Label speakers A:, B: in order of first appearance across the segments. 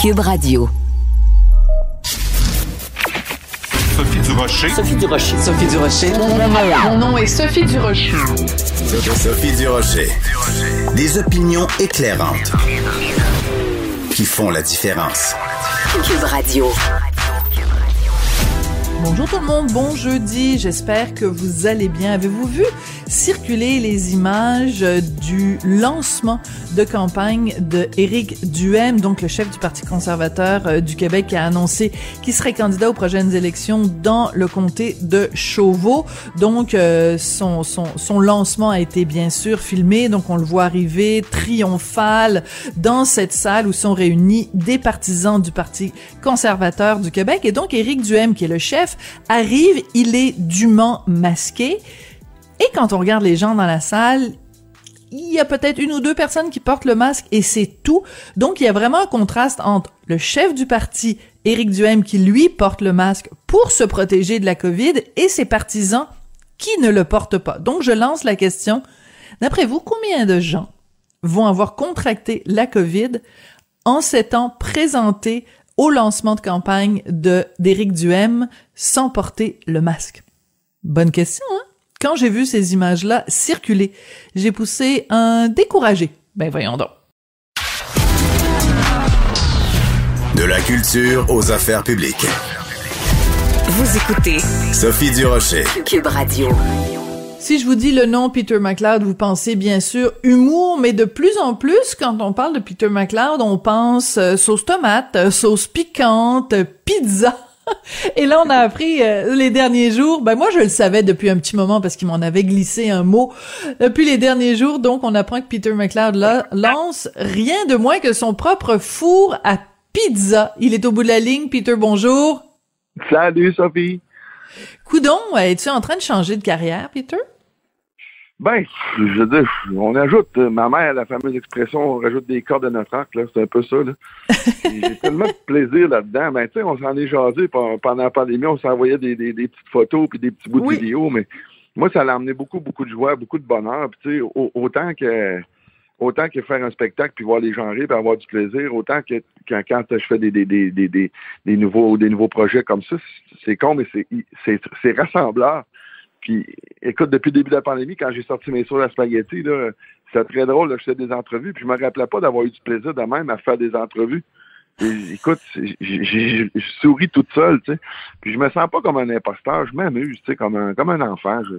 A: Cube Radio.
B: Sophie Durocher.
C: Sophie Durocher. Sophie Durocher.
D: Mon nom est Sophie Durocher.
E: Sophie Durocher. Des opinions éclairantes qui font la différence.
A: Cube Radio.
F: Bonjour tout le monde, bon jeudi, j'espère que vous allez bien. Avez-vous vu circuler les images du lancement de campagne de Éric Duhem, donc le chef du Parti conservateur euh, du Québec, qui a annoncé qu'il serait candidat aux prochaines élections dans le comté de Chauveau. Donc euh, son, son, son lancement a été bien sûr filmé, donc on le voit arriver triomphal dans cette salle où sont réunis des partisans du Parti conservateur du Québec. Et donc Éric Duhem, qui est le chef, arrive, il est dûment masqué. Et quand on regarde les gens dans la salle, il y a peut-être une ou deux personnes qui portent le masque et c'est tout. Donc il y a vraiment un contraste entre le chef du parti, Éric Duhem, qui lui porte le masque pour se protéger de la COVID et ses partisans qui ne le portent pas. Donc je lance la question, d'après vous, combien de gens vont avoir contracté la COVID en s'étant présentés au lancement de campagne de d'Éric Duhem sans porter le masque? Bonne question, hein? Quand j'ai vu ces images-là circuler, j'ai poussé un découragé. Ben voyons donc.
E: De la culture aux affaires publiques.
A: Vous écoutez
E: Sophie Durocher.
A: Cube Radio.
F: Si je vous dis le nom Peter McLeod, vous pensez bien sûr humour, mais de plus en plus, quand on parle de Peter McLeod, on pense euh, sauce tomate, euh, sauce piquante, pizza. Et là, on a appris euh, les derniers jours. Ben moi, je le savais depuis un petit moment parce qu'il m'en avait glissé un mot. Depuis les derniers jours, donc, on apprend que Peter McLeod lance rien de moins que son propre four à pizza. Il est au bout de la ligne. Peter, bonjour.
G: Salut, Sophie.
F: Coudon, es-tu en train de changer de carrière, Peter?
G: Ben, je veux dire, on ajoute, euh, ma mère, la fameuse expression, on rajoute des cordes à notre arc, là, c'est un peu ça, là. J'ai tellement de plaisir là-dedans. Ben, tu sais, on s'en est jasé pendant la pandémie, on s'envoyait des, des, des, petites photos puis des petits bouts
F: Oui.
G: de vidéos, mais moi, ça l'a amené beaucoup, beaucoup de joie, beaucoup de bonheur. Puis, tu sais, au- autant que autant que faire un spectacle puis voir les gens rire puis avoir du plaisir, autant que quand, quand je fais des, des, des, des, des, nouveaux des nouveaux projets comme ça, c'est con, mais c'est rassembleur. Puis, écoute, depuis le début de la pandémie, quand j'ai sorti mes sauces à spaghetti, c'était très drôle, là, je faisais des entrevues, puis je me rappelais pas d'avoir eu du plaisir de même à faire des entrevues. Et, écoute, je souris toute seule, tu sais. Puis je me sens pas comme un imposteur, je m'amuse, tu sais, comme un, comme un enfant. Je,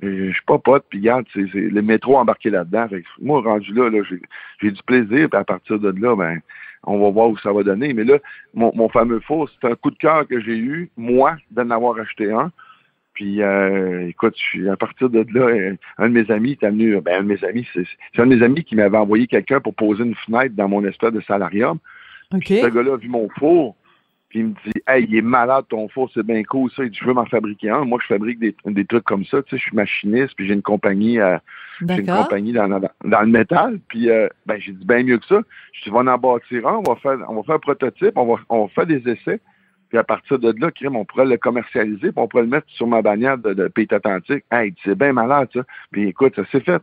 G: je, suis pas pote, puis regarde, c'est le métro embarqué là-dedans. Moi, rendu là, là j'ai du plaisir, puis à partir de là, ben, on va voir où ça va donner. Mais là, mon, mon fameux four, c'est un coup de cœur que j'ai eu, moi, d'en avoir acheté un. Puis, euh, écoute, je suis, à partir de là, euh, un de mes amis est venu, ben, un de mes amis, c'est c'est un de mes amis qui m'avait envoyé quelqu'un pour poser une fenêtre dans mon espèce de salarium. Ce gars-là a vu mon four, puis il me dit Hey, il est malade ton four, c'est bien cool ça. Il dit Je veux m'en fabriquer un. Moi, je fabrique des, des trucs comme ça. Tu sais, je suis machiniste, puis j'ai une compagnie euh, j'ai une compagnie dans, dans, dans le métal. Puis euh, ben, j'ai dit bien mieux que ça. Je dis, va en bâtir un, on va faire, on va faire un prototype, on va, on va faire des essais. Puis à partir de là, crime, on pourrait le commercialiser, puis on pourrait le mettre sur ma bannière de, de Pays Atlantique. Hey, c'est bien malade, ça. Puis écoute, ça s'est fait.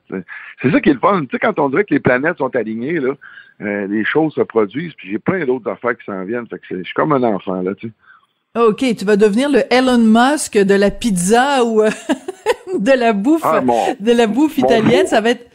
G: C'est ça qui est le fun. Tu sais, quand on dirait que les planètes sont alignées, là, euh, les choses se produisent, puis j'ai plein d'autres affaires qui s'en viennent. Fait que je suis comme un enfant, là, tu sais.
F: OK, tu vas devenir le Elon Musk de la pizza ou euh, de la bouffe,
G: Ah, mon,
F: de la bouffe italienne. Ça va être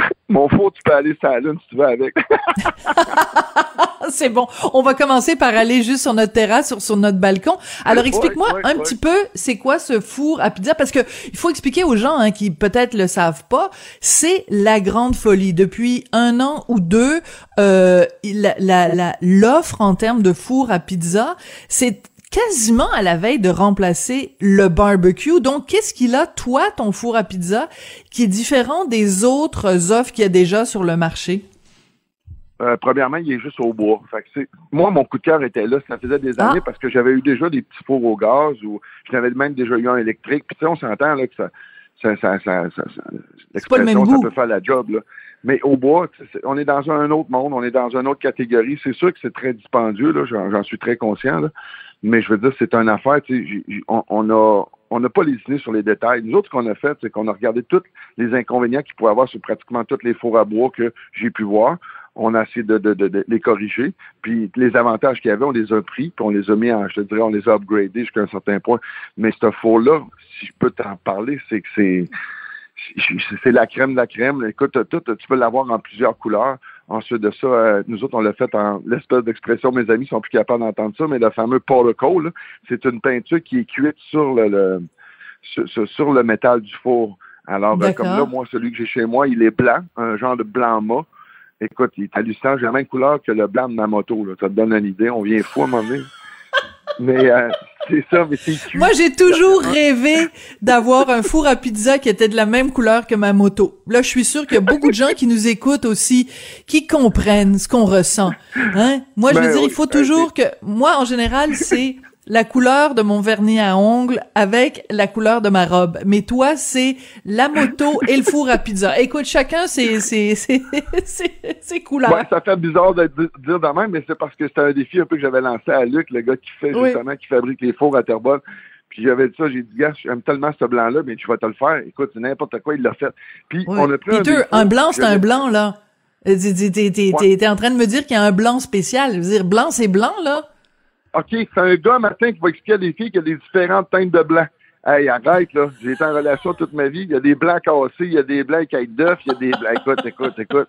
G: mon four, tu peux aller sur la lune si tu veux avec.
F: c'est bon. On va commencer par aller juste sur notre terrasse, sur, sur notre balcon. Alors
G: Ouais,
F: explique-moi
G: ouais,
F: un
G: ouais.
F: petit peu, c'est quoi ce four à pizza? Parce que il faut expliquer aux gens hein, qui peut-être le savent pas. C'est la grande folie. Depuis un an ou deux, euh, la- la- la- l'offre en termes de four à pizza, c'est quasiment à la veille de remplacer le barbecue. Donc, qu'est-ce qu'il a, toi, ton four à pizza, qui est différent des autres offres qu'il y a déjà sur le marché?
G: Euh, premièrement, il est juste au bois. Fait que c'est- moi, mon coup de cœur était là. Ça faisait des
F: Ah.
G: années parce que j'avais eu déjà des petits fours au gaz ou j'en avais même déjà eu un électrique. Puis on s'entend là que ça, ça, ça, ça, ça- ça-
F: pas le même
G: l'expression, ça peut faire la job. Là. Mais au bois, on est dans un autre monde, on est dans une autre catégorie. C'est sûr que c'est très dispendieux, j'en, j'en suis très conscient. Là. Mais je veux dire, c'est une affaire, tu sais, on, on a on n'a pas lésiné sur les détails. Nous autres, ce qu'on a fait, c'est qu'on a regardé tous les inconvénients qu'il pouvait avoir sur pratiquement tous les fours à bois que j'ai pu voir. on a essayé de, de, de, les corriger. Puis les avantages qu'il y avait, on les a pris, puis on les a mis en, je te dirais, on les a upgradés jusqu'à un certain point. Mais ce faux-là, si je peux t'en parler, c'est que c'est c'est la crème de la crème. Écoute, tu peux l'avoir en plusieurs couleurs. Ensuite de ça, euh, nous autres, on l'a fait en l'espèce d'expression, mes amis sont plus capables d'entendre ça, mais le fameux protocol, c'est une peinture qui est cuite sur le, sur, sur, le métal du four. Alors, ben, comme là, moi, celui que j'ai chez moi, il est blanc, un genre de blanc mat. Écoute, il est hallucinant. J'ai la même couleur que le blanc de ma moto. Là. Ça te donne une idée. On vient fou à un moment donné. Mais euh, c'est ça, mais c'est
F: Moi, j'ai toujours rêvé d'avoir un four à pizza qui était de la même couleur que ma moto. Là, je suis sûr qu'il y a beaucoup de gens qui nous écoutent aussi, qui comprennent ce qu'on ressent. Hein? Moi, je veux ben dire, il faut ben, toujours que... Moi, en général, c'est la couleur de mon vernis à ongles avec la couleur de ma robe. Mais toi, c'est la moto et le four à pizza. Écoute, chacun c'est c'est c'est c'est couleurs.
G: Ouais, ça fait bizarre de dire de même, mais c'est parce que c'était un défi un peu que j'avais lancé à Luc, le gars qui fait justement, qui fabrique les fours à Terrebonne. Puis j'avais dit ça, j'ai dit, gars, j'aime tellement ce blanc-là, mais tu vas te le faire. Écoute, c'est n'importe quoi, il l'a fait. Puis on a pris
F: Peter, un, blanc, c'est un blanc, là. T'es en train de me dire qu'il y a un blanc spécial. Je veux dire, blanc, c'est blanc, là?
G: OK, c'est un gars matin qui va expliquer à des filles qu'il y a des différentes teintes de blanc. Hey, arrête, là. J'ai été en relation toute ma vie. Il y a des blancs cassés, il y a des blancs avec d'œufs, il y a des blancs. Écoute, écoute, écoute.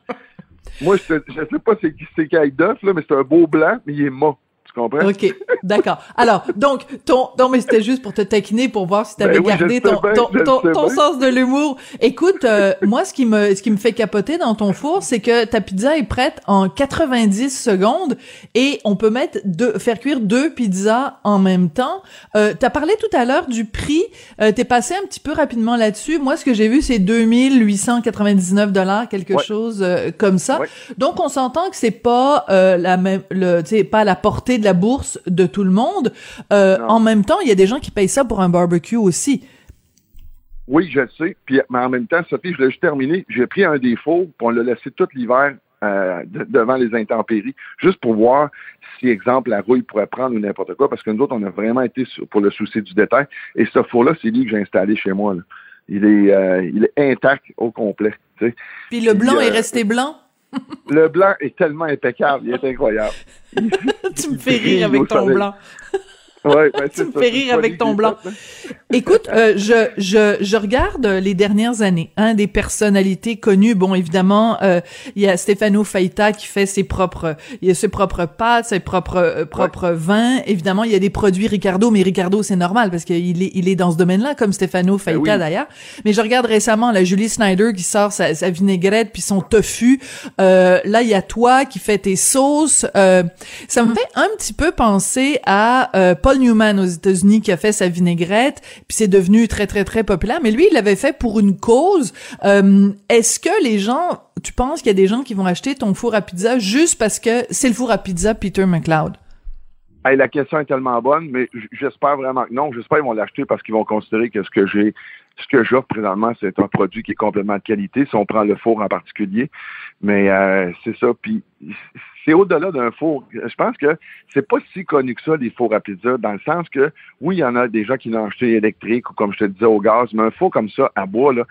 G: Moi, je, ne sais pas c'est qui c'est qui d'œuf, là, mais c'est un beau blanc, mais il est mort.
F: OK, d'accord. Alors, donc, ton, non, mais c'était juste pour te taquiner, pour voir si tu avais ben gardé ton, ton, ton, sens de l'humour. Écoute, euh, moi, ce qui me, ce qui me fait capoter dans ton four, c'est que ta pizza est prête en 90 secondes et on peut mettre deux, faire cuire deux pizzas en même temps. Euh, t'as parlé tout à l'heure du prix. Euh, T'es passé un petit peu rapidement là-dessus. Moi, ce que j'ai vu, c'est 2899 dollars, quelque chose euh, comme ça. Donc, on s'entend que c'est pas euh, la même, le, pas la portée de la bourse de tout le monde. Euh, en même temps, il y a des gens qui payent ça pour un barbecue aussi.
G: Oui, je le sais. Puis, mais en même temps, Sophie, je l'ai juste terminé. J'ai pris un défaut, puis on l'a laissé tout l'hiver euh, devant les intempéries, juste pour voir si, exemple, la rouille pourrait prendre ou n'importe quoi, parce que nous autres, on a vraiment été pour le souci du détail. Et ce four-là, c'est lui que j'ai installé chez moi. Il est, euh, il est intact au complet.
F: Puis le blanc est resté blanc?
G: le blanc est tellement impeccable, il est incroyable.
F: tu me fais rire avec ton blanc.
G: Ouais, ben,
F: tu me fais rire avec ton blanc. Écoute, euh, je, je, je regarde les dernières années, hein, des personnalités connues. Bon, évidemment, euh, il y a Stefano Faita qui fait ses propres, il a ses propres pâtes, ses propres euh, propres vins. Évidemment, il y a des produits Ricardo, mais Ricardo c'est normal parce qu'il est il est dans ce domaine-là, comme Stefano ben Faita d'ailleurs. Mais je regarde récemment la Julie Snyder qui sort sa, sa vinaigrette puis son tofu. Euh, là, il y a toi qui fait tes sauces. Euh, ça me fait un petit peu penser à Paul Newman aux États-Unis qui a fait sa vinaigrette, puis c'est devenu très très très populaire. Mais lui, il l'avait fait pour une cause. Euh, est-ce que les gens, tu penses qu'il y a des gens qui vont acheter ton four à pizza juste parce que c'est le four à pizza Peter McLeod?
G: la question est tellement bonne, mais j'espère vraiment que non. J'espère qu'ils vont l'acheter parce qu'ils vont considérer que ce que j'ai, ce que j'offre présentement, c'est un produit qui est complètement de qualité, si on prend le four en particulier. Mais euh, c'est ça. Puis c'est au-delà d'un four. Je pense que c'est pas si connu que ça, les fours à pizza, dans le sens que, oui, il y en a des gens qui l'ont acheté électrique ou comme je te disais au gaz, mais un four comme ça, à bois, là,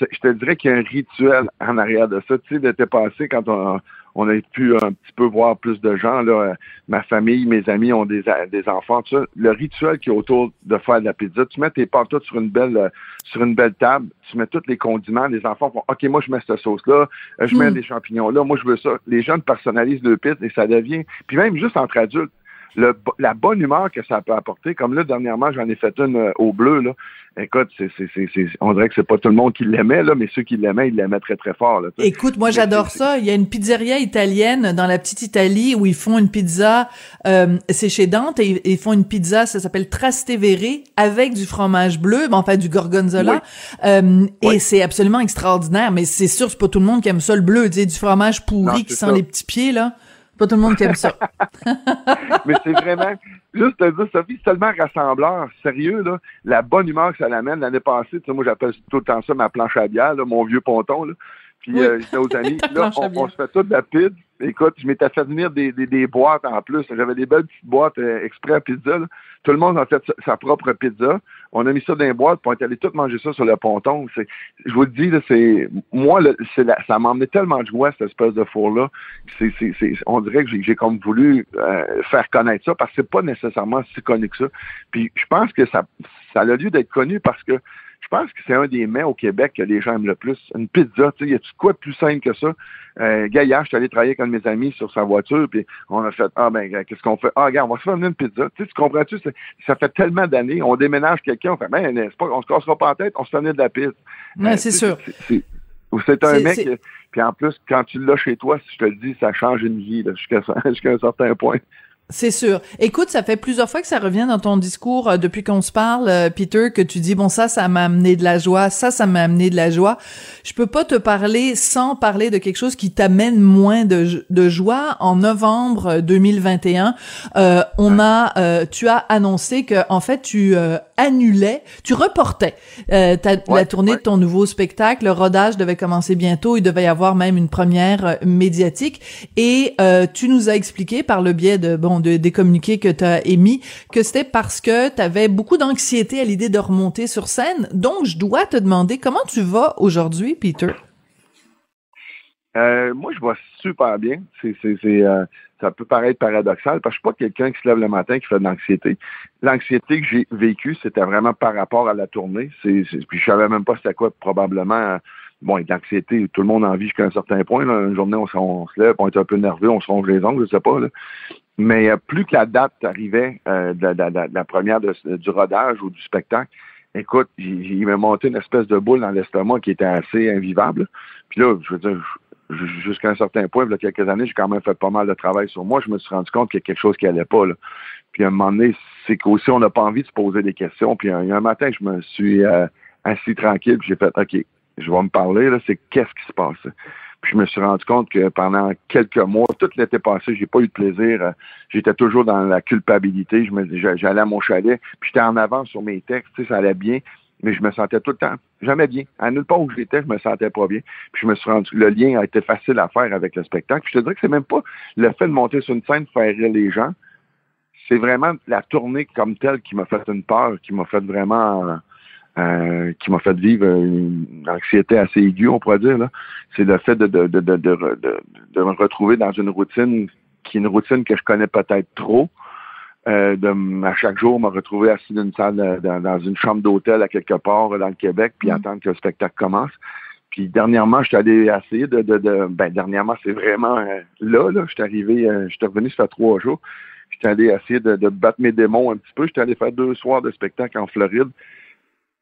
G: je te dirais qu'il y a un rituel en arrière de ça. Tu sais, d'été passé, quand on, on a pu un petit peu voir plus de gens. Là, ma famille, mes amis ont des, des enfants. Tout ça. Le rituel qui est autour de faire de la pizza, tu mets tes pâtes sur une belle sur une belle table, tu mets tous les condiments, les enfants font OK, moi je mets cette sauce-là, je mets hmm. des champignons là, moi je veux ça. Les jeunes personnalisent le pizza et ça devient. Puis même juste entre adultes, la bonne humeur que ça peut apporter. Comme là, dernièrement, j'en ai fait une euh, au bleu. Là. Écoute, c'est, on dirait que c'est pas tout le monde qui l'aimait, là, mais ceux qui l'aimaient, ils l'aimaient très, très fort. Là,
F: Écoute, moi, j'adore ça. Il y a une pizzeria italienne dans la petite Italie où ils font une pizza, euh, c'est chez Dante, et ils font une pizza, ça s'appelle Trastevere, avec du fromage bleu, ben, fait du gorgonzola. Euh, et c'est absolument extraordinaire, mais c'est sûr, c'est pas tout le monde qui aime ça, le bleu, tu sais, du fromage pourri qui sent les petits pieds, là. Pas tout le monde qui aime ça.
G: Mais c'est vraiment, juste te dire, Sophie, c'est tellement rassembleur, sérieux, là, la bonne humeur que ça l'amène. L'année passée, moi, j'appelle tout le temps ça ma planche à bière, mon vieux ponton, là. Puis euh, j'étais aux amis. là, on, on, se fait tout de la pizza. Écoute, je m'étais fait venir des, des, des, boîtes en plus. J'avais des belles petites boîtes euh, exprès à pizza. Là. Tout le monde a fait sa, propre pizza. On a mis ça dans les boîtes, pour on est allé tout manger ça sur le ponton. C'est, je vous le dis, là, c'est moi, là, c'est la, ça m'a emmené tellement de joie, cette espèce de four-là. C'est, c'est, c'est, on dirait que j'ai, j'ai comme voulu euh, faire connaître ça parce que c'est pas nécessairement si connu que ça. Puis je pense que ça, ça a lieu d'être connu parce que je pense que c'est un des mets au Québec que les gens aiment le plus. Une pizza, tu sais, y a-tu quoi de plus simple que ça? Euh, Gaillard, je suis allé travailler avec un de mes amis sur sa voiture, puis on a fait, ah ben, qu'est-ce qu'on fait? Ah, regarde, on va se faire une pizza. Tu sais, tu comprends-tu? Ça fait tellement d'années, on déménage quelqu'un, on fait, ben, pas, on se cassera pas la tête, on se fait de la pizza.
F: Ouais, c'est sûr.
G: C'est un mec, puis en plus, quand tu l'as chez toi, si je te le dis, ça change une vie, jusqu'à jusqu'à un certain point.
F: C'est sûr. Écoute, ça fait plusieurs fois que ça revient dans ton discours euh, depuis qu'on se parle, euh, Peter, que tu dis bon ça, ça m'a amené de la joie, ça, ça m'a amené de la joie. Je peux pas te parler sans parler de quelque chose qui t'amène moins de, de joie. En novembre 2021, euh, on a, euh, tu as annoncé que en fait tu annulais, tu reportais ta, la tournée de ton nouveau spectacle. Le rodage devait commencer bientôt. Il devait y avoir même une première médiatique. Et tu nous as expliqué par le biais de bon de, des communiqués que tu as émis, que c'était parce que tu avais beaucoup d'anxiété à l'idée de remonter sur scène. Donc, je dois te demander comment tu vas aujourd'hui, Peter?
G: Euh, moi, je vais super bien. C'est, c'est, euh, ça peut paraître paradoxal parce que je suis pas quelqu'un qui se lève le matin qui fait de l'anxiété. L'anxiété que j'ai vécue, c'était vraiment par rapport à la tournée. Puis je savais même pas c'était quoi probablement. Bon, et l'anxiété, tout le monde en vit jusqu'à un certain point. Une journée, on, se lève, on est un peu nerveux, on se ronge les ongles, je sais pas. Mais euh, plus que la date arrivait euh, de, la première du rodage ou du spectacle, écoute, il m'a monté une espèce de boule dans l'estomac qui était assez invivable. Puis là, je veux dire, jusqu'à un certain point, il y a quelques années, j'ai quand même fait pas mal de travail sur moi. Je me suis rendu compte qu'il y a quelque chose qui allait pas. Puis à un moment donné, c'est qu'aussi on n'a pas envie de se poser des questions. Puis un, un matin, je me suis euh, assis tranquille, puis j'ai fait OK, je vais me parler, là, c'est qu'est-ce qui se passe? Puis je me suis rendu compte que pendant quelques mois, tout l'été passé, j'ai pas eu de plaisir. J'étais toujours dans la culpabilité. Je me j'allais à mon chalet, puis j'étais en avance sur mes textes, ça allait bien, mais je me sentais tout le temps jamais bien. À nulle part où j'étais, je me sentais pas bien. Puis je me suis rendu, le lien a été facile à faire avec le spectacle. Puis je te dirais que c'est même pas le fait de monter sur une scène, faire rire les gens. C'est vraiment la tournée comme telle qui m'a fait une peur, qui m'a fait vraiment euh, qui m'a fait vivre une anxiété assez aiguë, on pourrait dire. C'est le fait de, de, de, de, de, me retrouver dans une routine qui est une routine que je connais peut-être trop. Euh, de à chaque jour me retrouver assis dans une salle dans, une chambre d'hôtel à quelque part dans le Québec puis mm. attendre que le spectacle commence. Puis dernièrement, je suis allé essayer de, de, de ben dernièrement, c'est vraiment euh, là, là, je suis arrivé, je suis revenu ça fait trois jours. Je suis allé essayer de, de battre mes démons un petit peu. Je suis allé faire deux soirs de spectacle en Floride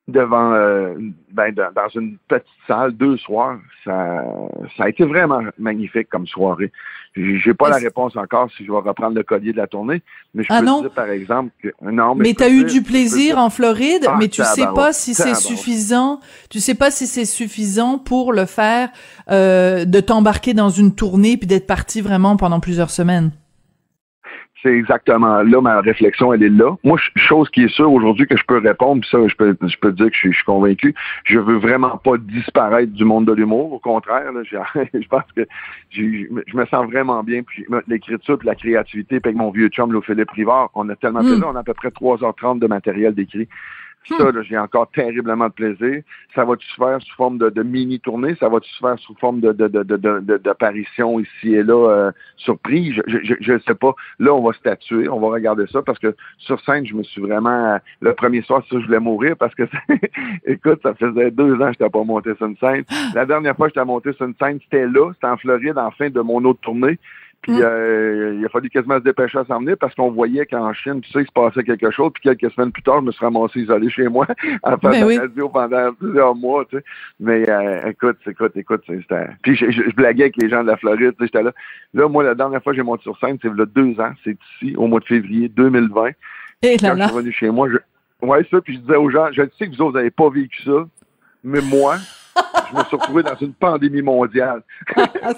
G: devant euh, ben, dans une petite salle deux soirs. Ça, ça a été vraiment magnifique comme soirée. J'ai pas la réponse encore si je vais reprendre le collier de la tournée, mais je
F: ah
G: peux
F: non?
G: dire par exemple que non.
F: Mais, mais tu as eu du plaisir en Floride, ah, mais tu sais pas si c'est suffisant. Tu sais pas si c'est suffisant pour le faire euh, de t'embarquer dans une tournée puis d'être parti vraiment pendant plusieurs semaines.
G: C'est exactement là ma réflexion, elle est là. Moi, chose qui est sûre aujourd'hui que je peux répondre, ça, je peux, je peux dire que je suis, convaincu. Je veux vraiment pas disparaître du monde de l'humour. Au contraire, là, je pense que je me sens vraiment bien. Puis l'écriture, puis la créativité, puis avec mon vieux chum, là, Philippe Rivard, on a tellement mm. là, on a à peu près 3h30 de matériel d'écrit. Ça, j'ai encore terriblement de plaisir. Ça va-tu se faire sous forme de, mini-tournée? Ça va-tu se faire sous forme de, d'apparition ici et là, euh, surprise? Je ne sais pas. Là, on va statuer, on va regarder ça parce que sur scène, je me suis vraiment... Euh, le premier soir, ça, je voulais mourir parce que, écoute, ça faisait deux ans que je n'étais pas monté sur une scène. La dernière fois que j'étais monté sur une scène, c'était là, c'était en Floride, en fin de mon autre tournée. Puis mm. euh, il a fallu quasiment se dépêcher à s'emmener parce qu'on voyait qu'en Chine, tu sais, il se passait quelque chose. Puis quelques semaines plus tard, je me suis ramassé isolé chez moi à faire ben la radio pendant plusieurs mois, tu sais. Mais euh, écoute, écoute, écoute, c'était... Puis je, je, blaguais avec les gens de la Floride, tu sais, j'étais là. Là, moi, la dernière fois que j'ai monté sur scène, c'est il y a deux ans. C'est ici, au mois de février 2020.
F: Et là, là.
G: je suis revenu chez moi, je... ouais, ça, puis je disais aux gens, je sais que vous autres, vous n'avez pas vécu ça, mais moi, je me suis retrouvé dans une pandémie mondiale.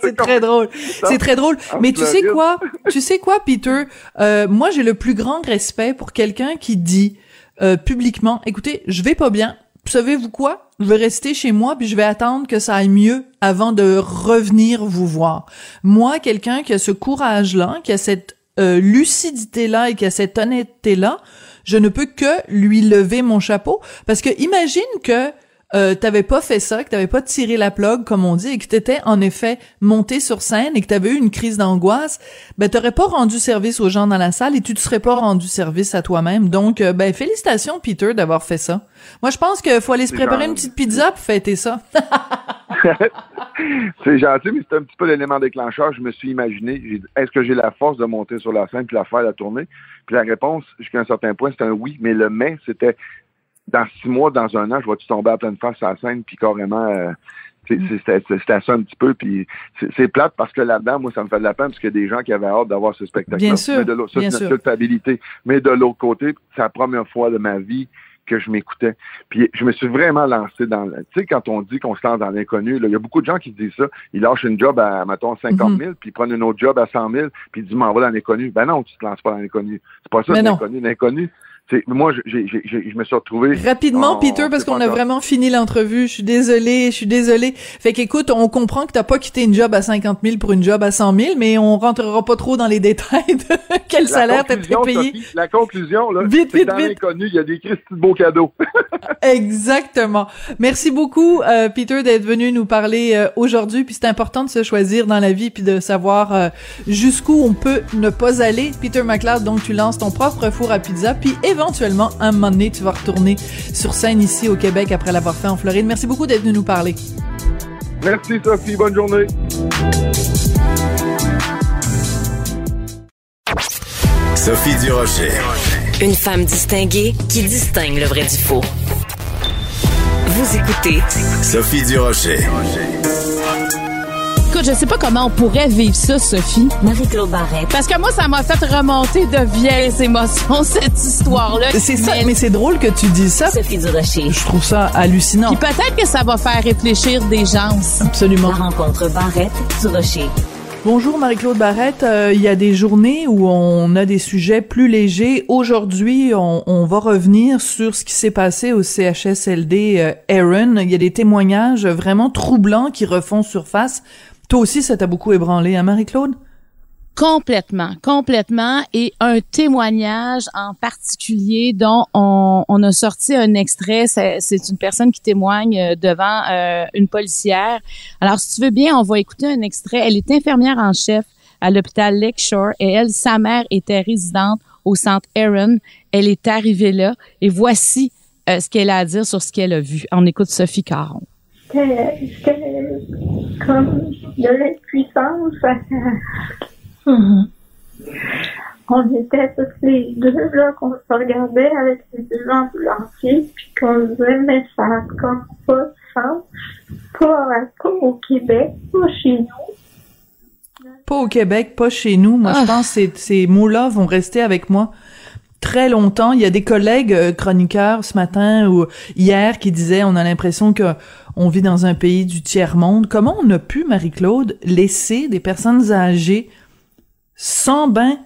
F: c'est très drôle. C'est très drôle. Mais tu sais quoi? Tu sais quoi, Peter? Euh, moi, j'ai le plus grand respect pour quelqu'un qui dit euh, publiquement, écoutez, je vais pas bien. Savez-vous quoi? je vais rester chez moi puis je vais attendre que ça aille mieux avant de revenir vous voir. Moi, quelqu'un qui a ce courage-là, qui a cette euh, lucidité-là et qui a cette honnêteté-là, je ne peux que lui lever mon chapeau parce que imagine que euh, t'avais pas fait ça, que t'avais pas tiré la plug comme on dit, et que t'étais en effet monté sur scène et que t'avais eu une crise d'angoisse, ben t'aurais pas rendu service aux gens dans la salle et tu te serais pas rendu service à toi-même. Donc, euh, ben félicitations Peter d'avoir fait ça. Moi, je pense qu'il faut aller se préparer une petite pizza pour fêter ça.
G: c'est gentil, mais c'est un petit peu l'élément déclencheur. Je me suis imaginé, est-ce que j'ai la force de monter sur la scène puis la faire la tournée? Puis la réponse, jusqu'à un certain point, c'est un oui, mais le mais, c'était dans six mois, dans un an, je vois-tu tomber à pleine face à la scène, puis carrément, euh, c'était ça un petit peu, puis c'est plate parce que là-dedans, moi, ça me fait de la peine parce qu'il y a des gens qui avaient hâte d'avoir ce spectacle.
F: Bien sûr,
G: mais de l'autre,
F: bien
G: c'est culpabilité. Mais de l'autre côté, c'est la première fois de ma vie que je m'écoutais. Puis je me suis vraiment lancé dans... Tu sais, quand on dit qu'on se lance dans l'inconnu, il y a beaucoup de gens qui disent ça. Ils lâchent une job à, mettons, 50 000, puis ils prennent une autre job à 100 000, puis ils disent, m'en va dans l'inconnu. Ben non, tu te lances pas dans l'inconnu. C'est pas ça, l'inconnu. L'inconnu, moi, je me suis retrouvé.
F: Rapidement, Peter, parce qu'on a vraiment fini l'entrevue. Je suis désolé, je suis désolé. Fait qu'écoute, on comprend que t'as pas quitté une job à 50 000 pour une job à 100 000, mais on rentrera pas trop dans les détails de quel salaire t'as payé.
G: la conclusion, là,
F: vite, vite,
G: dans
F: vite.
G: l'inconnu, il y a des Christy de beaux cadeaux.
F: Exactement. Merci beaucoup, euh, Peter, d'être venu nous parler euh, aujourd'hui. Puis c'est important de se choisir dans la vie, puis de savoir euh, jusqu'où on peut ne pas aller. Peter McLeod, donc tu lances ton propre four à pizza, puis éventuellement, un moment donné, tu vas retourner sur scène ici au Québec après l'avoir fait en Floride. Merci beaucoup d'être venu nous parler.
G: Merci, Sophie. Bonne journée.
E: Sophie Durocher.
A: Une femme distinguée qui distingue le vrai du faux. Vous écoutez
E: Sophie Durocher.
C: Écoute, je sais pas comment on pourrait vivre ça, Sophie.
A: Marie-Claude Barrette.
C: Parce que moi, ça m'a fait remonter de vieilles émotions, cette histoire-là.
F: C'est ça, mais, c'est drôle que tu dises ça.
A: Sophie Durocher.
F: Je trouve ça hallucinant.
C: Puis peut-être que ça va faire réfléchir des gens.
F: Absolument.
A: La rencontre Barrette-Durocher.
F: Bonjour Marie-Claude Barrette. Euh, il y a des journées où on a des sujets plus légers. Aujourd'hui, on, on, va revenir sur ce qui s'est passé au CHSLD euh, Aaron. Il y a des témoignages vraiment troublants qui refont surface. Toi aussi, ça t'a beaucoup ébranlé, hein, Marie-Claude?
C: Complètement, complètement. Et un témoignage en particulier dont on, on a sorti un extrait. C'est une personne qui témoigne euh, devant euh, une policière. Alors, si tu veux bien, on va écouter un extrait. Elle est infirmière en chef à l'hôpital Lakeshore et elle, sa mère était résidente au centre Aaron. Elle est arrivée là et voici euh, ce qu'elle a à dire sur ce qu'elle a vu. On écoute Sophie Caron.
H: C'était comme de l'impuissance.
C: Mm-hmm.
H: On était tous les deux, là, qu'on se regardait avec les deux ambulanciers, puis qu'on disait, mais ça n'a comme pas de sens. Pas, pas au Québec, pas chez nous.
F: Pas au Québec, pas chez nous. Moi, je pense que ces mots-là vont rester avec moi très longtemps. Il y a des collègues euh, chroniqueurs ce matin ou hier qui disaient on a l'impression que on vit dans un pays du tiers monde. Comment on a pu Marie-Claude laisser des personnes âgées sans bain,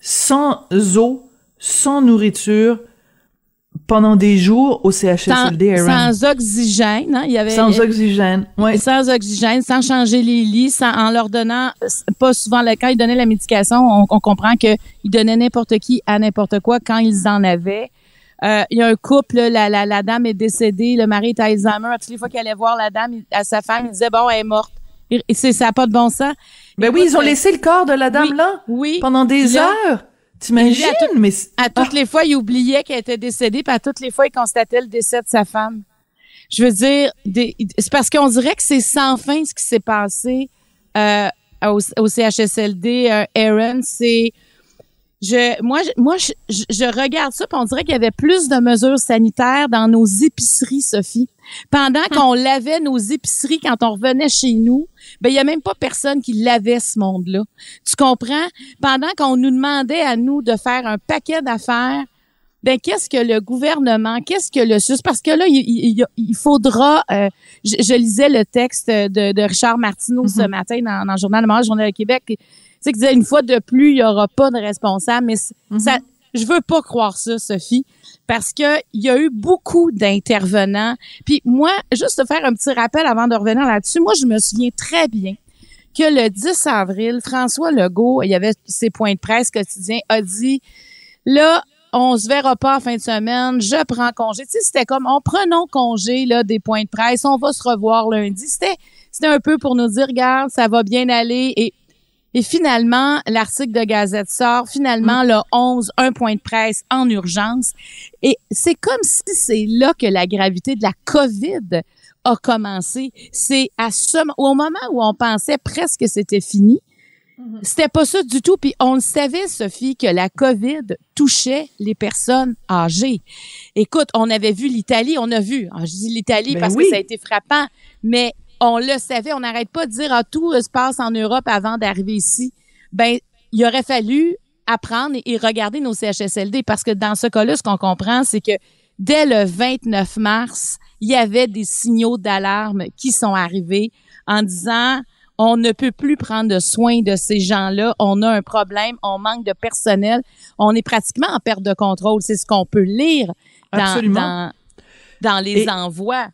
F: sans eau, sans nourriture pendant des jours au CHSLD
C: sans, sans oxygène, hein? il y avait
F: sans oxygène, ouais.
C: sans oxygène, sans changer les lits, sans en leur donnant pas souvent quand ils donnaient la médication, on, on comprend que ils donnaient n'importe qui à n'importe quoi quand ils en avaient. Euh, il y a un couple, la, la, la, dame est décédée, le mari est Alzheimer. Toutes les fois qu'il allait voir la dame, à sa femme, il disait bon, elle est morte. C'est ça n'a pas de bon sens.
F: Ben oui, ils ont laissé le corps de la dame
C: oui,
F: là,
C: oui.
F: pendant des
C: Là,
F: heures. T'imagines,
C: à tout-
F: mais
C: À toutes les fois, il oubliait qu'elle était décédée, puis à toutes les fois, il constatait le décès de sa femme. Je veux dire, des- c'est parce qu'on dirait que c'est sans fin ce qui s'est passé euh, au, au CHSLD. Euh, Aaron, c'est je, moi, je, moi, je, je- regarde ça, puis on dirait qu'il y avait plus de mesures sanitaires dans nos épiceries, Sophie. Pendant qu'on lavait nos épiceries quand on revenait chez nous, ben il y a même pas personne qui lavait ce monde-là. Tu comprends? Pendant qu'on nous demandait à nous de faire un paquet d'affaires, ben qu'est-ce que le gouvernement, qu'est-ce que le SUS? Parce que là, il, il- il faudra. euh, je, je lisais le texte de, de Richard Martineau ce matin dans, dans le journal Le Montréal, Journal de Québec. Tu sais, qui disait une fois de plus, il y aura pas de responsable, mais c- ça. je veux pas croire ça, Sophie, parce que il y a eu beaucoup d'intervenants. Puis moi, juste te faire un petit rappel avant de revenir là-dessus, moi, je me souviens très bien que le 10 avril, François Legault, il y avait ses points de presse quotidiens, a dit, là, on se verra pas en fin de semaine, je prends congé. Tu sais, c'était comme, on prenons congé, là, des points de presse, on va se revoir lundi. C'était, c'était un peu pour nous dire, regarde, ça va bien aller et et finalement, l'article de Gazette sort. Finalement, le 11, un point de presse en urgence. Et c'est comme si c'est là que la gravité de la COVID a commencé. C'est à ce, au moment où on pensait presque que c'était fini. C'était pas ça du tout. Puis on le savait, Sophie, que la COVID touchait les personnes âgées. Écoute, on avait vu l'Italie, on a vu, ah, je dis l'Italie
F: Ben
C: parce
F: oui.
C: que ça a été frappant, mais on le savait, on n'arrête pas de dire ah, tout euh, se passe en Europe avant d'arriver ici. Ben, il aurait fallu apprendre et, regarder nos CHSLD parce que dans ce cas-là, ce qu'on comprend, c'est que dès le 29 mars, il y avait des signaux d'alarme qui sont arrivés en disant on ne peut plus prendre soin de ces gens-là, on a un problème, on manque de personnel, on est pratiquement en perte de contrôle. C'est ce qu'on peut lire dans,
F: Absolument.
C: dans, dans les
F: Et-
C: envois.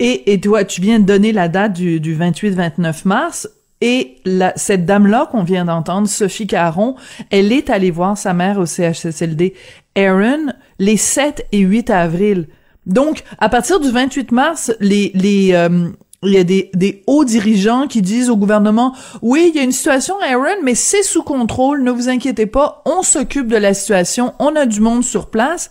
F: Et, et toi, tu viens de donner la date du, du 28-29 mars. Et la, cette dame-là qu'on vient d'entendre, Sophie Caron, elle est allée voir sa mère au CHSLD Aaron les 7 et 8 avril. Donc, à partir du 28 mars, les, les, euh, il y a des, des hauts dirigeants qui disent au gouvernement, oui, il y a une situation Aaron, mais c'est sous contrôle, ne vous inquiétez pas, on s'occupe de la situation, on a du monde sur place.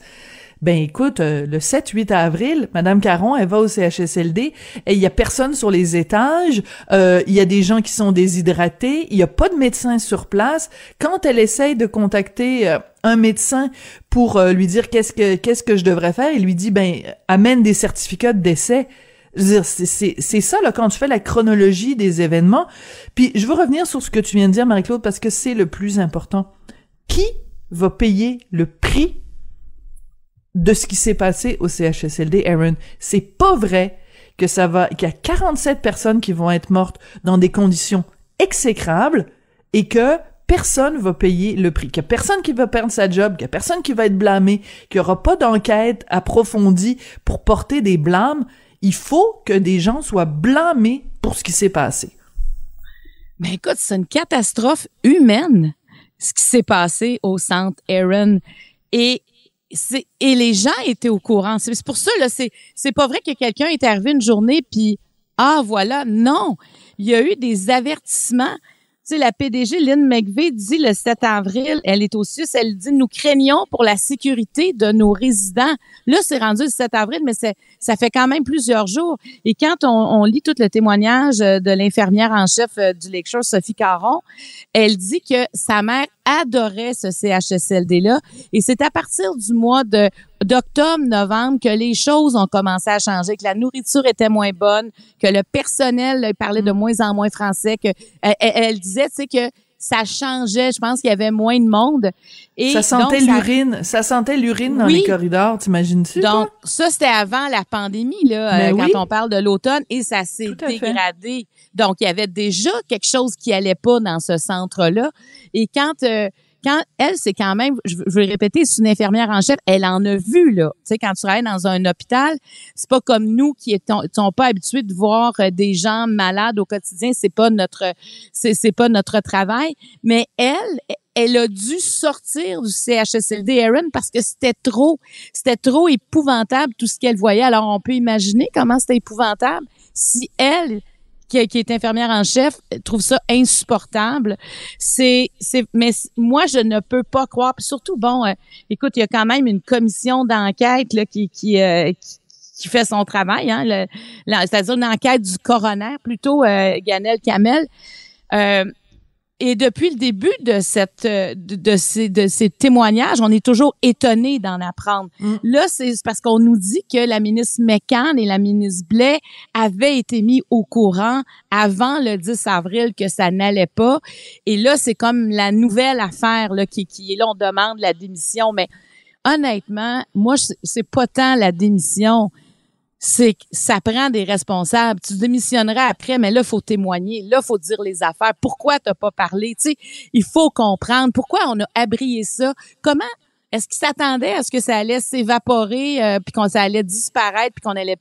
F: Ben écoute, euh, le 7-8 avril, Madame Caron, elle va au CHSLD et il y a personne sur les étages, euh, il y a des gens qui sont déshydratés, il y a pas de médecin sur place. Quand elle essaye de contacter euh, un médecin pour lui dire qu'est-ce que qu'est-ce que je devrais faire, il lui dit ben amène des certificats de décès. C'est ça là quand tu fais la chronologie des événements. Puis je veux revenir sur ce que tu viens de dire, Marie-Claude, parce que c'est le plus important. Qui va payer le prix de ce qui s'est passé au CHSLD, Aaron. C'est pas vrai que ça va, qu'il y a 47 personnes qui vont être mortes dans des conditions exécrables et que personne va payer le prix, qu'il y a personne qui va perdre sa job, qu'il y a personne qui va être blâmé, qu'il y aura pas d'enquête approfondie pour porter des blâmes. Il faut que des gens soient blâmés pour ce qui s'est passé.
C: Mais écoute, c'est une catastrophe humaine, ce qui s'est passé au centre Aaron. Et et les gens étaient au courant. C'est pour ça là, c'est c'est pas vrai que quelqu'un est arrivé une journée puis ah voilà, non. Il y a eu des avertissements. Sais, la PDG Lynn McVeigh dit le 7 avril, elle est au Suisse, elle dit nous craignons pour la sécurité de nos résidents. Là, c'est rendu le 7 avril, mais ça fait quand même plusieurs jours. Et quand on, on lit tout le témoignage euh, de l'infirmière en chef euh, du Lakeshore, Sophie Caron, elle dit que sa mère adorait ce CHSLD-là. Et c'est à partir du mois de d'octobre, novembre, que les choses ont commencé à changer, que la nourriture était moins bonne, que le personnel là, parlait de moins en moins français, que elle, elle- disait, tu sais, que ça changeait. Je pense qu'il y avait moins de monde. Et
F: ça sentait
C: ça-
F: l'urine, ça sentait l'urine dans
C: Oui.
F: les corridors, t'imagines-tu? toi?
C: donc, ça, c'était avant la pandémie, là, euh, quand on parle de l'automne, et ça s'est
F: fait.
C: dégradé. Donc, il y avait déjà quelque chose qui allait pas dans ce centre-là. Et quand, euh, quand elle, c'est quand même, je veux répéter, c'est une infirmière en chef, elle en a vu, là. Tu sais, quand tu travailles dans un hôpital, c'est pas comme nous qui étons, sont pas habitués de voir euh, des gens malades au quotidien, c'est pas notre, c'est, pas notre travail. Mais elle, elle a dû sortir du CHSLD Aaron parce que c'était trop, c'était trop épouvantable tout ce qu'elle voyait. Alors on peut imaginer comment c'était épouvantable si elle qui, qui est infirmière en chef trouve ça insupportable. C'est c'est mais moi je ne peux pas croire puis surtout bon euh, écoute, il y a quand même une commission d'enquête là qui qui, euh, qui qui fait son travail, hein, le- la- c'est-à-dire une enquête du coroner, plutôt euh, Ganel Kamel. Euh, et depuis le début de cette euh, de, de ces de ces témoignages, on est toujours étonné d'en apprendre.
F: Mm.
C: Là, c'est parce qu'on nous dit que la ministre McCann et la ministre Blais avaient été mis au courant avant le 10 avril que ça n'allait pas. Et là, c'est comme la nouvelle affaire là qui qui est là on demande la démission, mais honnêtement, moi c'est pas tant la démission c'est que ça prend des responsables. Tu démissionneras après, mais là, faut témoigner. Là, faut dire les affaires. Pourquoi t'as pas parlé? Tu sais, il faut comprendre pourquoi on a abrié ça. Comment, Est-ce qu'ils s'attendaient à ce que ça allait s'évaporer, euh, puis qu'on ça allait disparaître, puis qu'on allait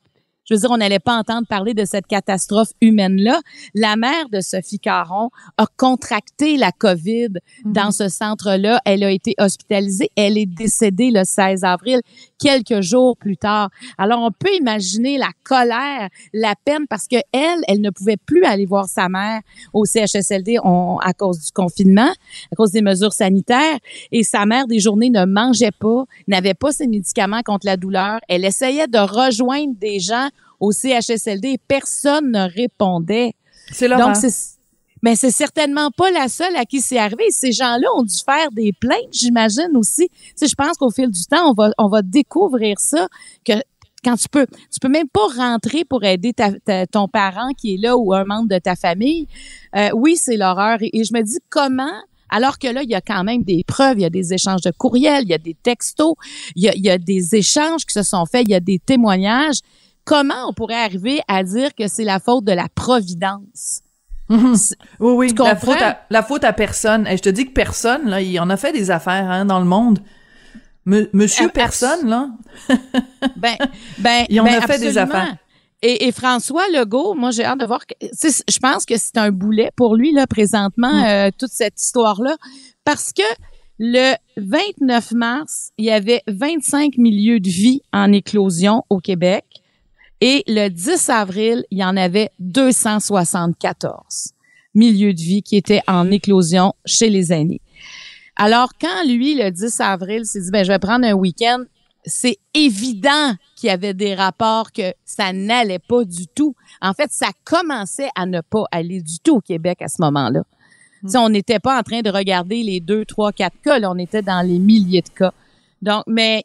C: je veux dire, on n'allait pas entendre parler de cette catastrophe humaine-là. La mère de Sophie Caron a contracté la COVID
F: Mhm.
C: dans ce centre-là. Elle a été hospitalisée. Elle est décédée le 16 avril, quelques jours plus tard. Alors, on peut imaginer la colère, la peine, parce que elle, elle ne pouvait plus aller voir sa mère au CHSLD on- à cause du confinement, à cause des mesures sanitaires. Et sa mère, des journées, ne mangeait pas, n'avait pas ses médicaments contre la douleur. Elle essayait de rejoindre des gens au CHSLD et personne ne répondait.
F: C'est l'horreur.
C: Donc, c'est, mais c'est certainement pas la seule à qui c'est arrivé. Ces gens-là ont dû faire des plaintes, j'imagine aussi. Tu sais, je pense qu'au fil du temps, on va, on va découvrir ça, que quand tu peux, tu peux même pas rentrer pour aider ta, ta- ton parent qui est là ou un membre de ta famille. Euh, oui, c'est l'horreur. Et, et je me dis comment, alors que là, il y a quand même des preuves, il y a des échanges de courriels, il y a des textos, il y a, il y a des échanges qui se sont faits, il y a des témoignages. Comment on pourrait arriver à dire que c'est la faute de la providence?
F: Mhm. Oui, oui,
C: Tu
F: la
C: comprends?
F: faute, à, la faute à personne. Et je te dis que personne, là, il en a fait des affaires hein, dans le monde. Monsieur
C: Ah,
F: Personne, là.
C: Ben, ben,
F: Il en
C: ben,
F: a fait des affaires.
C: Et, et François Legault, moi j'ai hâte de voir. que- Je pense que c'est un boulet pour lui là présentement
F: Mm.
C: euh, toute cette histoire là, parce que le 29 mars, il y avait 25 milieux de vie en éclosion au Québec, et le 10 avril, il y en avait 274 milieux de vie qui étaient en éclosion chez les aînés. Alors quand lui le 10 avril s'est dit ben je vais prendre un week-end c'est évident qu'il y avait des rapports que ça n'allait pas du tout. En fait, ça commençait à ne pas aller du tout au Québec à ce moment-là. Sais, on n'était pas en train de regarder les deux, trois, quatre cas, là, on était dans les milliers de cas. Donc, mais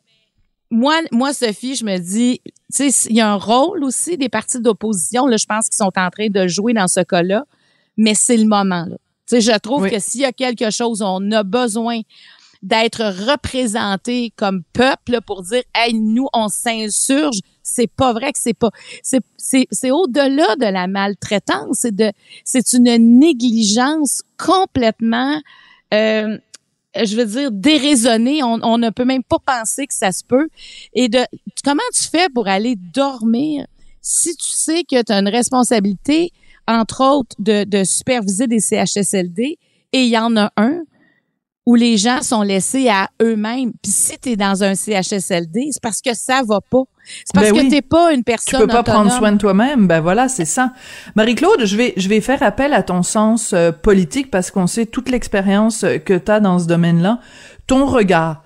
C: moi, moi, Sophie, je me dis, tu sais, il y a un rôle aussi des partis d'opposition. Là, je pense qu'ils sont en train de jouer dans ce cas-là, mais c'est le moment. Là. Tu sais, je trouve
F: Oui.
C: que s'il y a quelque chose, on a besoin d'être représenté comme peuple pour dire hey nous on s'insurge c'est pas vrai que c'est pas c'est c'est c'est au-delà de la maltraitance c'est de c'est une négligence complètement euh, je veux dire déraisonnée on, on ne peut même pas penser que ça se peut. Et de comment tu fais pour aller dormir si tu sais que tu as une responsabilité entre autres de, de superviser des CHSLD et il y en a un où les gens sont laissés à eux-mêmes. Puis si tu es dans un CHSLD, c'est parce que ça va pas. C'est parce
F: Ben
C: que
F: oui.
C: t'es pas une
F: Tu
C: personne
F: peux pas prendre soin de toi-même, ben voilà, c'est ça. Marie-Claude, je vais je vais faire appel à ton sens euh, politique parce qu'on sait toute l'expérience euh, que tu as dans ce domaine-là. Ton regard.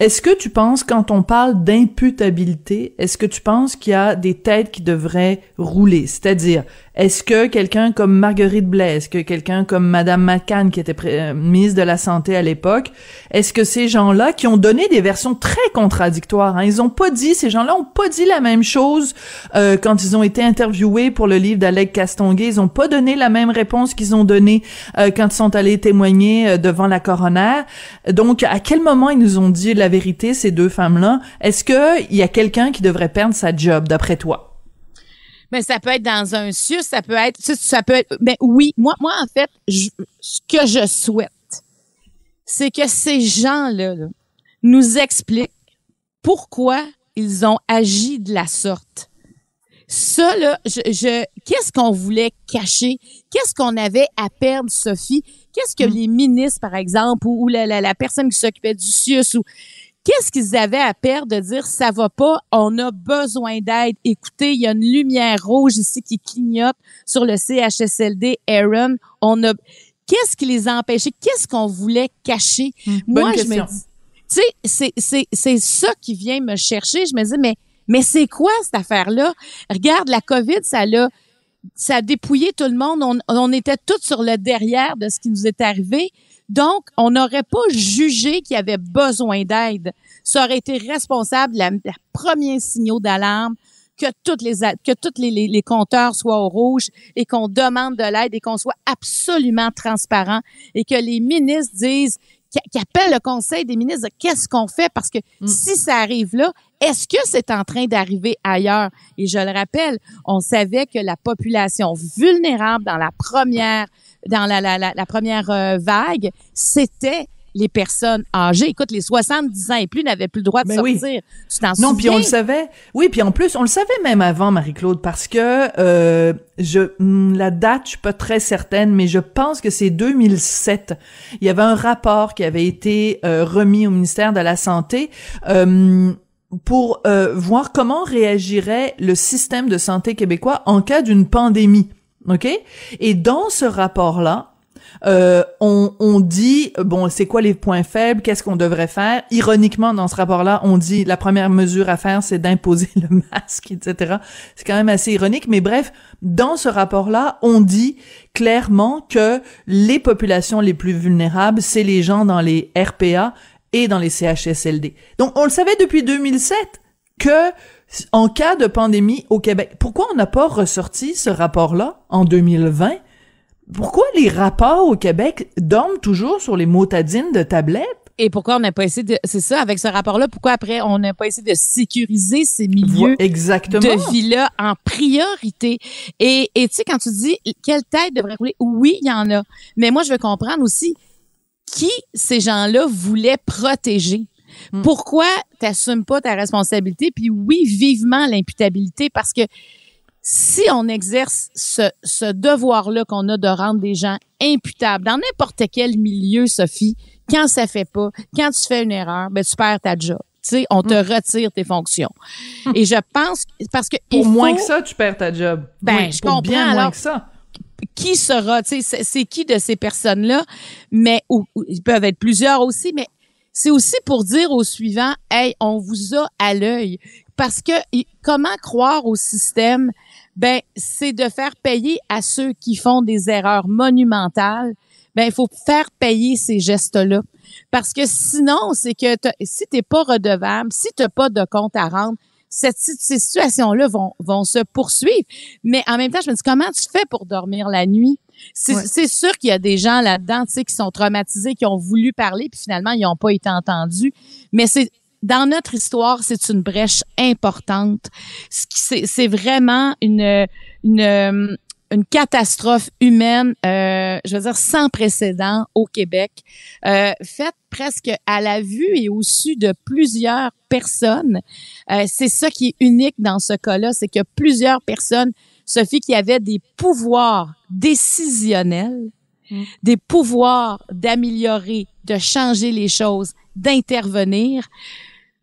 F: Est-ce que tu penses, quand on parle d'imputabilité, est-ce que tu penses qu'il y a des têtes qui devraient rouler? C'est-à-dire, est-ce que quelqu'un comme Marguerite Blais, est-ce que quelqu'un comme Madame McCann, qui était euh, ministre de la Santé à l'époque, est-ce que ces gens-là, qui ont donné des versions très contradictoires, hein, ils ont pas dit, ces gens-là ont pas dit la même chose euh, quand ils ont été interviewés pour le livre d'Alec Castonguay, ils ont pas donné la même réponse qu'ils ont donnée euh, quand ils sont allés témoigner euh, devant la coroner. Donc, à quel moment ils nous ont dit la vérité, ces deux femmes-là? Est-ce que il y a quelqu'un qui devrait perdre sa job, d'après toi?
C: Mais ça peut être dans un CIUS, ça peut être, ça peut être, ben oui, moi, moi, en fait, je- ce que je souhaite, c'est que ces gens-là là, nous expliquent pourquoi ils ont agi de la sorte. Ça, là, je, je qu'est-ce qu'on voulait cacher? Qu'est-ce qu'on avait à perdre, Sophie? Qu'est-ce que les ministres, par exemple, ou, ou la, la, la personne qui s'occupait du CIUS, ou qu'est-ce qu'ils avaient à perdre de dire ça va pas, on a besoin d'aide? Écoutez, il y a une lumière rouge ici qui clignote sur le CHSLD Aaron. On a qu'est-ce qui les a empêchés Qu'est-ce qu'on voulait cacher?
F: Bonne
C: Moi, je
F: question.
C: me dis tu sais, c'est c'est c'est ça qui vient me chercher, je me dis mais mais c'est quoi cette affaire-là? Regarde la Covid, ça l'a ça a dépouillé tout le monde. On, on était tous sur le derrière de ce qui nous est arrivé. Donc, on n'aurait pas jugé qu'il y avait besoin d'aide. Ça aurait été responsable de la, la premier signaux d'alarme que toutes les que toutes les, les, les compteurs soient au rouge et qu'on demande de l'aide et qu'on soit absolument transparent et que les ministres disent qui, appellent le conseil des ministres qu'est-ce qu'on fait parce que si ça arrive là, est-ce que c'est en train d'arriver ailleurs? Et je le rappelle, on savait que la population vulnérable dans la première dans la, la, la, la première euh, vague, c'était les personnes âgées. Écoute, les 70 ans et plus n'avaient plus le droit de
F: Ben oui.
C: sortir. Tu t'en
F: Non, puis on le savait. Oui, puis en plus, on le savait même avant, Marie-Claude, parce que euh, je hmm, la date, je suis pas très certaine, mais je pense que c'est 2007. Il y avait un rapport qui avait été euh, remis au ministère de la Santé. euh, pour euh, voir comment réagirait le système de santé québécois en cas d'une pandémie. OK? Et dans ce rapport-là, euh, on, on dit bon c'est quoi les points faibles? Qu'est-ce qu'on devrait faire? Ironiquement dans ce rapport-là on dit la première mesure à faire c'est d'imposer le masque etc c'est quand même assez ironique mais bref dans ce rapport-là on dit clairement que les populations les plus vulnérables c'est les gens dans les RPA et dans les CHSLD donc on le savait depuis 2007 que en cas de pandémie au Québec pourquoi on n'a pas ressorti ce rapport-là en 2020 pourquoi les rapports au Québec dorment toujours sur les motadines de tablettes?
C: Et pourquoi on n'a pas essayé de, c'est ça, avec ce rapport-là, pourquoi après on n'a pas essayé de sécuriser ces milieux
F: Exactement.
C: de vie-là en priorité? Et, et tu sais, quand tu dis quelle tête devrait rouler, oui, il y en a. Mais moi, je veux comprendre aussi qui ces gens-là voulaient protéger?
F: Hmm.
C: Pourquoi t'assumes pas ta responsabilité? Puis oui, vivement l'imputabilité, parce que si on exerce ce, ce devoir-là qu'on a de rendre des gens imputables dans n'importe quel milieu, Sophie, quand ça fait pas, quand tu fais une erreur, ben tu perds ta job. Tu sais, on te retire tes fonctions. Et je pense parce que
F: Pour moins que ça, tu perds ta job.
C: Ben,
F: Oui,
C: je
F: pour
C: comprends,
F: bien moins
C: alors.
F: que ça.
C: qui sera, tu sais, c'est- c'est qui de ces personnes-là, mais ou, ou ils peuvent être plusieurs aussi, mais c'est aussi pour dire aux suivants, hey, on vous a à l'œil, parce que comment croire au système? Ben, c'est de faire payer à ceux qui font des erreurs monumentales. Ben, il faut faire payer ces gestes-là, parce que sinon, c'est que si t'es pas redevable, si t'as pas de compte à rendre, cette, ces situations-là vont, vont se poursuivre. Mais en même temps, je me dis, comment tu fais pour dormir la nuit? C'est
F: Ouais.
C: sûr qu'il y a des gens là-dedans, tu sais, qui sont traumatisés, qui ont voulu parler, puis finalement, ils n'ont pas été entendus. Mais c'est dans notre histoire, c'est une brèche importante. Ce qui- C'est c'est vraiment une, une, une catastrophe humaine, euh, je veux dire, sans précédent au Québec, euh, faite presque à la vue et au su de plusieurs personnes. Euh, c'est ça qui est unique dans ce cas-là, c'est que plusieurs personnes, Sophie, qui avaient des pouvoirs décisionnels, des pouvoirs d'améliorer, de changer les choses, d'intervenir,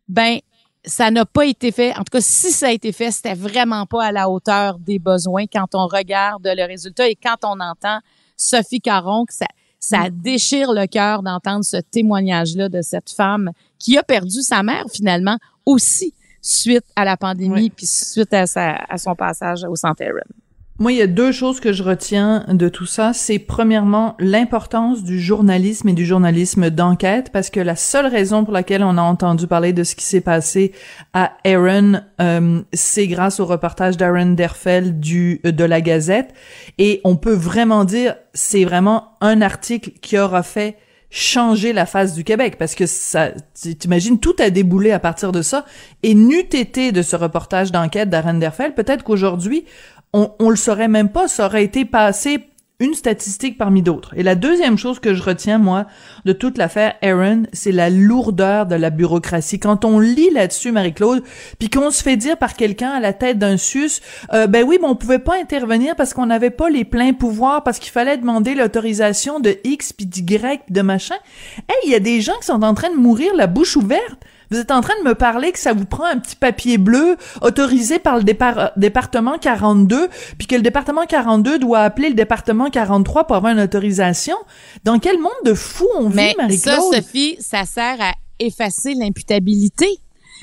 C: ben ça n'a pas été fait. En tout cas, si ça a été fait, c'était vraiment pas à la hauteur des besoins quand on regarde le résultat et quand on entend Sophie Caron, que ça, ça déchire le cœur d'entendre ce témoignage-là de cette femme qui a perdu sa mère finalement aussi suite à la pandémie puis suite à, sa, à son passage au Aaron.
F: Moi, il y a deux choses que je retiens de tout ça. C'est premièrement l'importance du journalisme et du journalisme d'enquête, parce que la seule raison pour laquelle on a entendu parler de ce qui s'est passé à Aaron, euh, c'est grâce au reportage d'Aaron Derfel du de la Gazette. Et on peut vraiment dire, c'est vraiment un article qui aura fait changer la face du Québec parce que ça t'imagines tout a déboulé à partir de ça et n'eût été de ce reportage d'enquête d'Aaron Derfel peut-être qu'aujourd'hui on, on le saurait même pas, ça aurait été passé une statistique parmi d'autres. Et la deuxième chose que je retiens, moi, de toute l'affaire Aaron, c'est la lourdeur de la bureaucratie. Quand on lit là-dessus, Marie-Claude, puis qu'on se fait dire par quelqu'un à la tête d'un sus, euh, ben oui, mais on pouvait pas intervenir parce qu'on n'avait pas les pleins pouvoirs, parce qu'il fallait demander l'autorisation de X puis d'Y de machin. Hey, il y a des gens qui sont en train de mourir la bouche ouverte. Vous êtes en train de me parler que ça vous prend un petit papier bleu autorisé par le dépar- département 42, puis que le département 42 doit appeler le département 43 pour avoir une autorisation? Dans quel monde de fou on vit,
C: Mais ça,
F: Marie-Claude?
C: Sophie, ça sert à effacer l'imputabilité.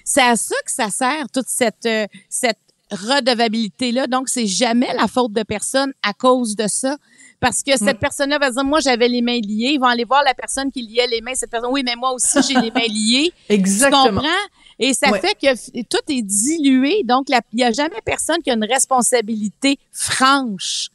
C: C'est à ça que ça sert, toute cette, euh, cette redevabilité-là. Donc, c'est jamais la faute de personne à cause de ça. Parce que cette personne-là va dire, moi, j'avais les mains liées. Ils vont aller voir la personne qui liait les mains. Cette personne, oui, mais moi aussi, j'ai les mains liées. Tu
F: Exactement.
C: comprends? Et ça
F: Ouais.
C: fait que tout est dilué. Donc, il n'y a jamais personne qui a une responsabilité franche.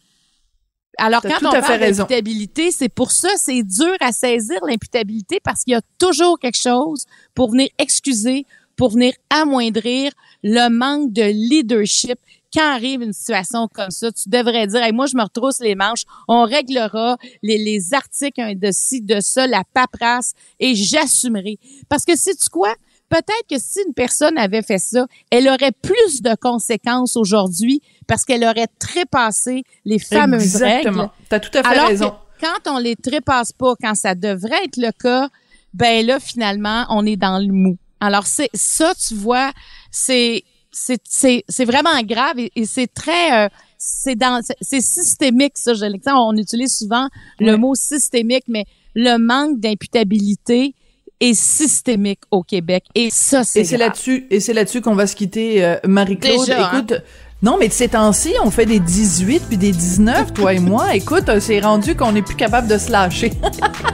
C: Alors, quand on parle d'imputabilité, c'est pour ça, c'est dur à saisir l'imputabilité parce qu'il y a toujours quelque chose pour venir excuser, pour venir amoindrir le manque de leadership quand arrive une situation comme ça, tu devrais dire, hey, moi, je me retrousse les manches, on réglera les, les articles hein, de ci, de ça, la paperasse, et j'assumerai. Parce que, sais tu quoi? Peut-être que si une personne avait fait ça, elle aurait plus de conséquences aujourd'hui parce qu'elle aurait trépassé les fameuses
F: Exactement.
C: Tu
F: as tout à fait raison.
C: quand on les trépasse pas, quand ça devrait être le cas, ben là, finalement, on est dans le mou. Alors, c'est ça, tu vois, c'est c'est vraiment grave et, c'est très euh, c'est dans c'est systémique ça je on utilise souvent le mot systémique mais le manque d'imputabilité est systémique au Québec et ça c'est
F: et c'est là-dessus et c'est là-dessus qu'on va se quitter euh, Marie-Claude
C: hein?
F: écoute Non, mais de ces temps-ci, on fait des 18 puis des 19, toi et moi. Écoute, euh, c'est rendu qu'on n'est plus capable de se lâcher.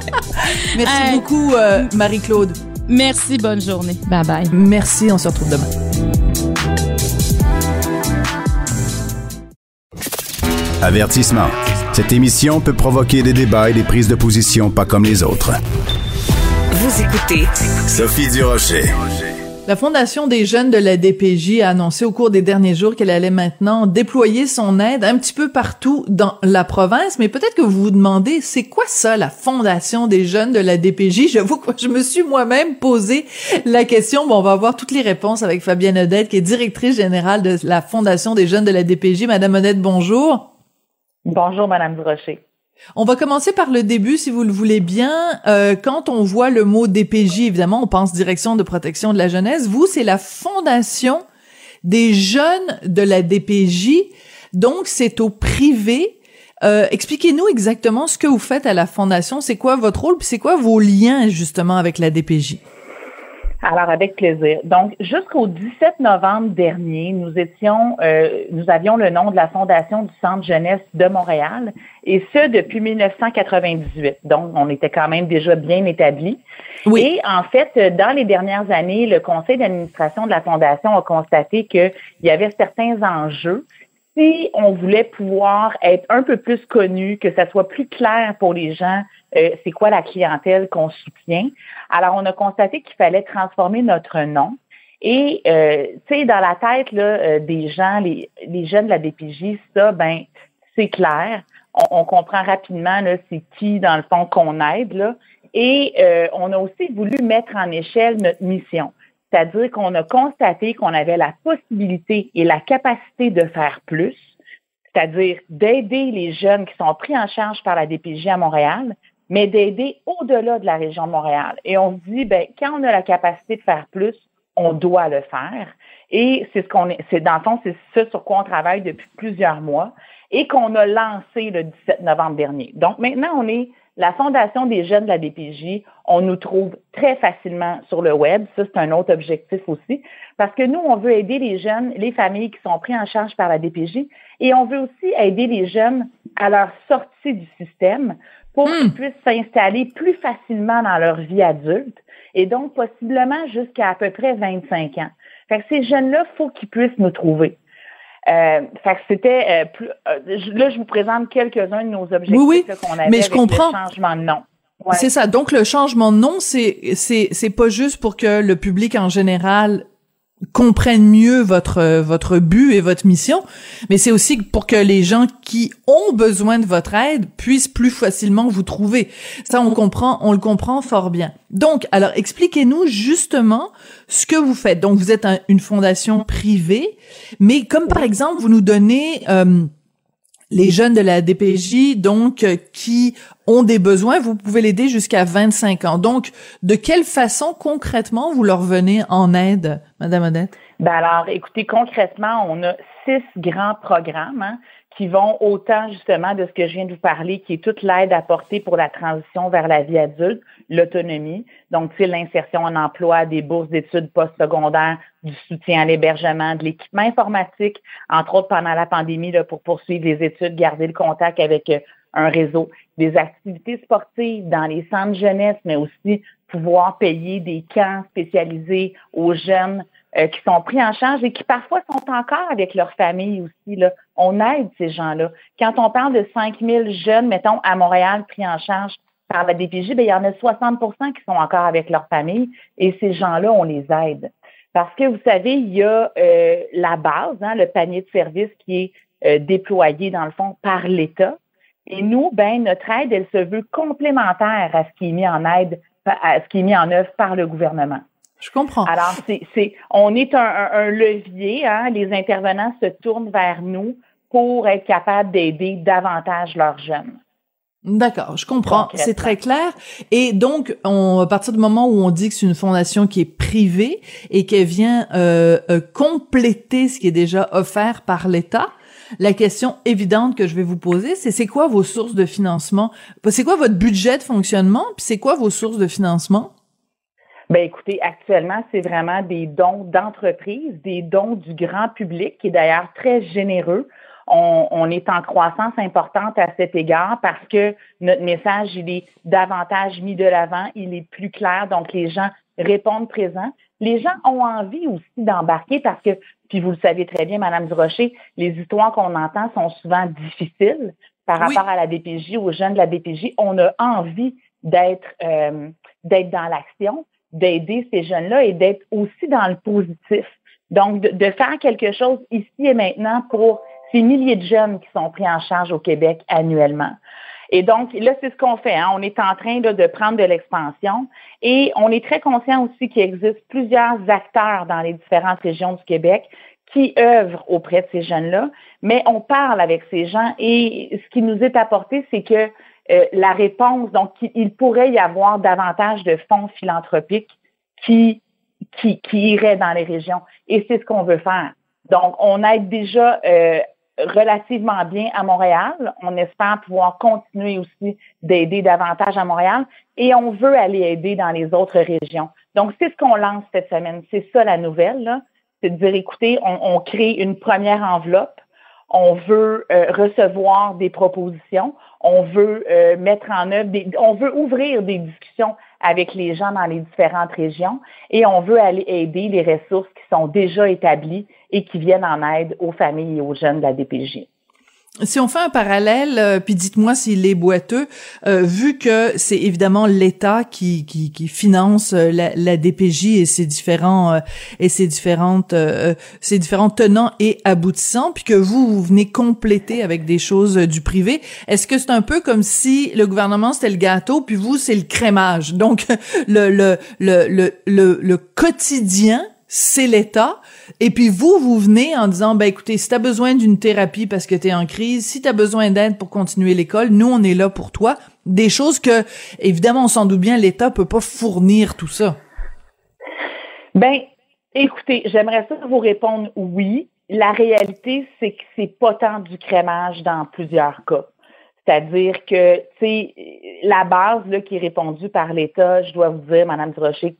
F: Merci beaucoup, Marie-Claude.
C: Merci, bonne journée. Bye bye.
F: Merci, on se retrouve demain.
E: Avertissement. Cette émission peut provoquer des débats et des prises de position pas comme les autres.
A: Vous écoutez
E: Sophie Durocher.
F: La Fondation des jeunes de la DPJ a annoncé au cours des derniers jours qu'elle allait maintenant déployer son aide un petit peu partout dans la province, mais peut-être que vous vous demandez, c'est quoi ça, la Fondation des jeunes de la DPJ? J'avoue que je me suis moi-même posé la question. Bon, on va avoir toutes les réponses avec Fabienne Odette, qui est directrice générale de la Fondation des jeunes de la DPJ. Madame Odette, bonjour.
I: Bonjour, Madame Durocher.
F: On va commencer par le début, si vous le voulez bien. Euh, quand on voit le mot DPJ, évidemment, on pense Direction de protection de la jeunesse. Vous, c'est la fondation des jeunes de la DPJ. Donc, c'est au privé. Euh, expliquez-nous exactement ce que vous faites à la fondation. C'est quoi votre rôle, puis c'est quoi vos liens justement avec la DPJ?
I: Alors, avec plaisir. Donc, jusqu'au 17 novembre dernier, nous étions, euh, nous avions le nom de la Fondation du Centre Jeunesse de Montréal, et ce depuis 1998. Donc, on était quand même déjà bien établi. Oui. Et en fait, dans les dernières années, le conseil d'administration de la Fondation a constaté qu'il y avait certains enjeux si on voulait pouvoir être un peu plus connu, que ça soit plus clair pour les gens, euh, c'est quoi la clientèle qu'on soutient? Alors, on a constaté qu'il fallait transformer notre nom. Et, euh, tu sais, dans la tête là, euh, des gens, les, les jeunes de la DPJ, ça, ben, c'est clair. On, on, comprend rapidement là, c'est qui, dans le fond, qu'on aide. Là. Et on a aussi voulu mettre en échelle notre mission. C'est-à-dire qu'on a constaté qu'on avait la possibilité et la capacité de faire plus, c'est-à-dire d'aider les jeunes qui sont pris en charge par la DPJ à Montréal, mais d'aider au-delà de la région de Montréal. Et on se dit, ben, quand on a la capacité de faire plus, on doit le faire. Et c'est ce qu'on est, c'est dans le fond, c'est ce sur quoi on travaille depuis plusieurs mois et qu'on a lancé le 17 novembre dernier. Donc maintenant, on est la Fondation des jeunes de la DPJ, on nous trouve très facilement sur le web. Ça, c'est un autre objectif aussi. Parce que nous, on veut aider les jeunes, les familles qui sont pris en charge par la DPJ. Et on veut aussi aider les jeunes à leur sortie du système pour qu'ils hmm. puissent s'installer plus facilement dans leur vie adulte. Et donc, possiblement jusqu'à à peu près 25 ans. Fait que ces jeunes-là, faut qu'ils puissent nous trouver. Euh, fait que c'était euh, plus, euh, là je vous présente quelques-uns de nos objectifs
F: oui,
I: qu'on avait
F: mais je comprends.
I: le changement de nom.
F: C'est ça. Donc le changement de nom, c'est c'est c'est pas juste pour que le public en général comprennent mieux votre votre but et votre mission, mais c'est aussi pour que les gens qui ont besoin de votre aide puissent plus facilement vous trouver. Ça on comprend, on le comprend fort bien. Donc alors expliquez-nous justement ce que vous faites. Donc vous êtes une fondation privée, mais comme par exemple vous nous donnez euh, les jeunes de la DPJ, donc, euh, qui ont des besoins, vous pouvez l'aider jusqu'à 25 ans. Donc, de quelle façon, concrètement, vous leur venez en aide, Madame Odette?
I: Ben alors, écoutez, concrètement, on a six grands programmes hein, qui vont autant justement de ce que je viens de vous parler, qui est toute l'aide apportée pour la transition vers la vie adulte, l'autonomie, donc c'est l'insertion en emploi, des bourses d'études postsecondaires, du soutien à l'hébergement, de l'équipement informatique, entre autres pendant la pandémie, là, pour poursuivre les études, garder le contact avec euh, un réseau, des activités sportives dans les centres jeunesse, mais aussi pouvoir payer des camps spécialisés aux jeunes euh, qui sont pris en charge et qui parfois sont encore avec leur famille aussi. Là. On aide ces gens-là. Quand on parle de 5000 jeunes, mettons, à Montréal pris en charge par la DPJ, bien, il y en a 60% qui sont encore avec leur famille et ces gens-là, on les aide. Parce que vous savez, il y a euh, la base, hein, le panier de services qui est euh, déployé dans le fond par l'État. Et nous, ben notre aide, elle se veut complémentaire à ce qui est mis en aide, à ce qui est mis en œuvre par le gouvernement.
F: Je comprends.
I: Alors, c'est, on est un, un, levier. Hein, les intervenants se tournent vers nous pour être capables d'aider davantage leurs jeunes.
F: D'accord, je comprends, c'est très clair. Et donc, on, à partir du moment où on dit que c'est une fondation qui est privée et qu'elle vient euh, euh, compléter ce qui est déjà offert par l'État, la question évidente que je vais vous poser, c'est c'est quoi vos sources de financement? C'est quoi votre budget de fonctionnement? Puis c'est quoi vos sources de financement?
I: Ben écoutez, actuellement, c'est vraiment des dons d'entreprise, des dons du grand public, qui est d'ailleurs très généreux. On, on, est en croissance importante à cet égard parce que notre message, il est davantage mis de l'avant, il est plus clair, donc les gens répondent présents. Les gens ont envie aussi d'embarquer parce que, puis vous le savez très bien, Madame Durocher, les histoires qu'on entend sont souvent difficiles par rapport à la DPJ, aux jeunes de la DPJ. On a envie d'être euh, d'être dans l'action, d'aider ces jeunes-là et d'être aussi dans le positif. Donc, de, de, faire quelque chose ici et maintenant pour ces milliers de jeunes qui sont pris en charge au Québec annuellement. Et donc, là, c'est ce qu'on fait. Hein. On est en train de prendre de l'expansion et on est très conscient aussi qu'il existe plusieurs acteurs dans les différentes régions du Québec qui œuvrent auprès de ces jeunes-là, mais on parle avec ces gens et ce qui nous est apporté, c'est que euh, la réponse, donc il pourrait y avoir davantage de fonds philanthropiques qui, qui, qui iraient dans les régions. Et c'est ce qu'on veut faire. Donc, on aide déjà euh, relativement bien à Montréal. On espère pouvoir continuer aussi d'aider davantage à Montréal et on veut aller aider dans les autres régions. Donc, c'est ce qu'on lance cette semaine. C'est ça la nouvelle. C'est de dire, écoutez, on, crée une première enveloppe. On veut euh, recevoir des propositions. On veut euh, mettre en œuvre des, on veut ouvrir des discussions avec les gens dans les différentes régions et on veut aller aider les ressources qui sont déjà établies et qui viennent en aide aux familles et aux jeunes de la DPJ.
F: Si on fait un parallèle, euh, puis dites-moi s'il est boiteux, euh, vu que c'est évidemment l'État qui, qui, qui, finance euh, la, la, DPJ et ses différents et ses différentes ses différents tenants et aboutissants, puis que vous vous venez compléter avec des choses du privé, est-ce que c'est un peu comme si le gouvernement c'était le gâteau, puis vous c'est le crémage, donc le le le, le, le quotidien c'est l'État. Et puis vous, vous venez en disant, ben écoutez, si tu as besoin d'une thérapie parce que tu es en crise, si tu as besoin d'aide pour continuer l'école, nous, on est là pour toi. Des choses que, évidemment, on s'en doute bien, l'État peut pas fournir tout ça.
I: Ben, écoutez, j'aimerais ça vous répondre oui. La réalité, c'est que c'est pas tant du crémage dans plusieurs cas. C'est-à-dire que, tu sais, la base là, qui est répondue par l'État, je dois vous dire, Madame Durocher,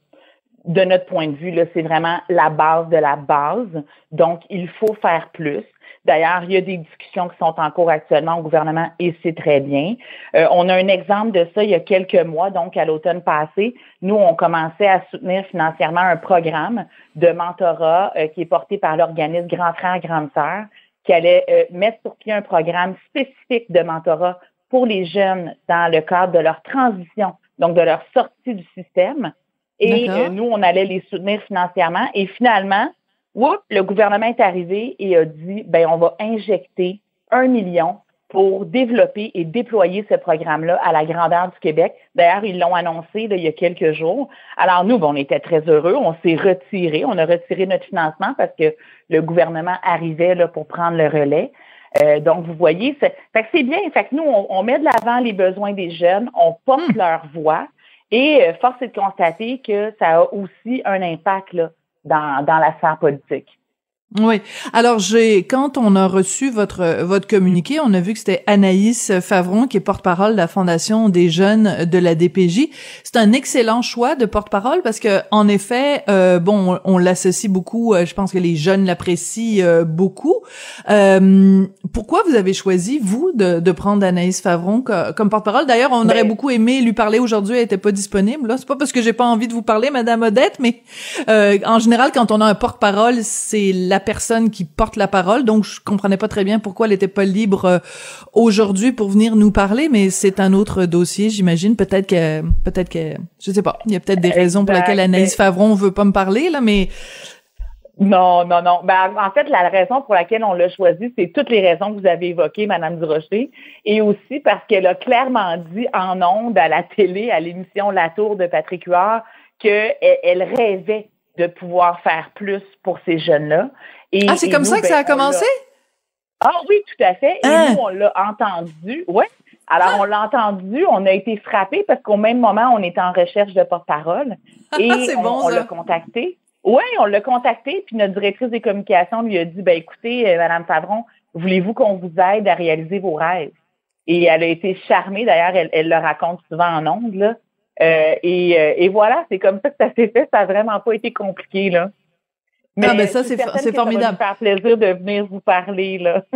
I: de notre point de vue, c'est vraiment la base de la base. Donc, il faut faire plus. D'ailleurs, il y a des discussions qui sont en cours actuellement au gouvernement et c'est très bien. Euh, on a un exemple de ça il y a quelques mois, donc à l'automne passé. Nous, on commençait à soutenir financièrement un programme de mentorat euh, qui est porté par l'organisme Grand Frère, Grande Sœur, qui allait euh, mettre sur pied un programme spécifique de mentorat pour les jeunes dans le cadre de leur transition, donc de leur sortie du système. Et euh, nous, on allait les soutenir financièrement. Et finalement, le gouvernement est arrivé et a dit, ben, on va injecter un million pour développer et déployer ce programme-là à la grandeur du Québec. D'ailleurs, ils l'ont annoncé il y a quelques jours. Alors nous, ben, on était très heureux. On s'est retiré. On a retiré notre financement parce que le gouvernement arrivait là, pour prendre le relais. Euh, donc, vous voyez, c'est, c'est bien. Fait que nous, on, met de l'avant les besoins des jeunes, on porte hmm. leur voix. Et euh, force est de constater que ça a aussi un impact dans, dans la sphère politique.
F: Oui. Alors j'ai quand on a reçu votre votre communiqué, on a vu que c'était Anaïs Favron qui est porte-parole de la Fondation des jeunes de la DPJ. C'est un excellent choix de porte-parole parce que en effet, euh, bon, on, l'associe beaucoup. Euh, je pense que les jeunes l'apprécient euh, beaucoup. pourquoi vous avez choisi vous de, de prendre Anaïs Favron comme, porte-parole? D'ailleurs, on aurait ben beaucoup aimé lui parler aujourd'hui. Elle était pas disponible. Là, c'est pas parce que j'ai pas envie de vous parler, Madame Odette, mais en général, quand on a un porte-parole, c'est la personne qui porte la parole, donc je comprenais pas très bien pourquoi elle n'était pas libre euh, aujourd'hui pour venir nous parler, mais c'est un autre dossier, j'imagine. Peut-être que, peut-être que, je sais pas, il y a peut-être des raisons pour lesquelles Anaïs Favron veut pas me parler là, mais
I: Non, non, non. Ben, en fait, la raison pour laquelle on l'a choisi, c'est toutes les raisons que vous avez évoquées, Madame Durocher, et aussi parce qu'elle a clairement dit en ondes à la télé, à l'émission La Tour de Patrick Huard, qu'elle elle rêvait de pouvoir faire plus pour ces jeunes-là.
F: Et, ah, c'est comme ça que ça a ben, commencé?
I: Ah oui, tout à fait. Et
F: Hein?
I: nous, on l'a entendu. Ouais. Alors, on l'a entendu, on a été frappés parce qu'au même moment, on était en recherche de porte-parole. Et
F: C'est
I: on,
F: bon,
I: on l'a contacté. Oui, on l'a contacté, puis notre directrice des communications lui a dit ben écoutez, euh, Madame Favron, voulez-vous qu'on vous aide à réaliser vos rêves? Et elle a été charmée, d'ailleurs, elle, elle le raconte souvent en ondes, là. Euh, et, euh, et voilà, c'est comme ça que ça s'est fait. Ça n'a vraiment pas été compliqué, là.
F: Ah, ben
I: je
F: ça,
I: suis
F: c'est
I: que ça va
F: formidable.
I: nous faire plaisir de venir vous parler, là.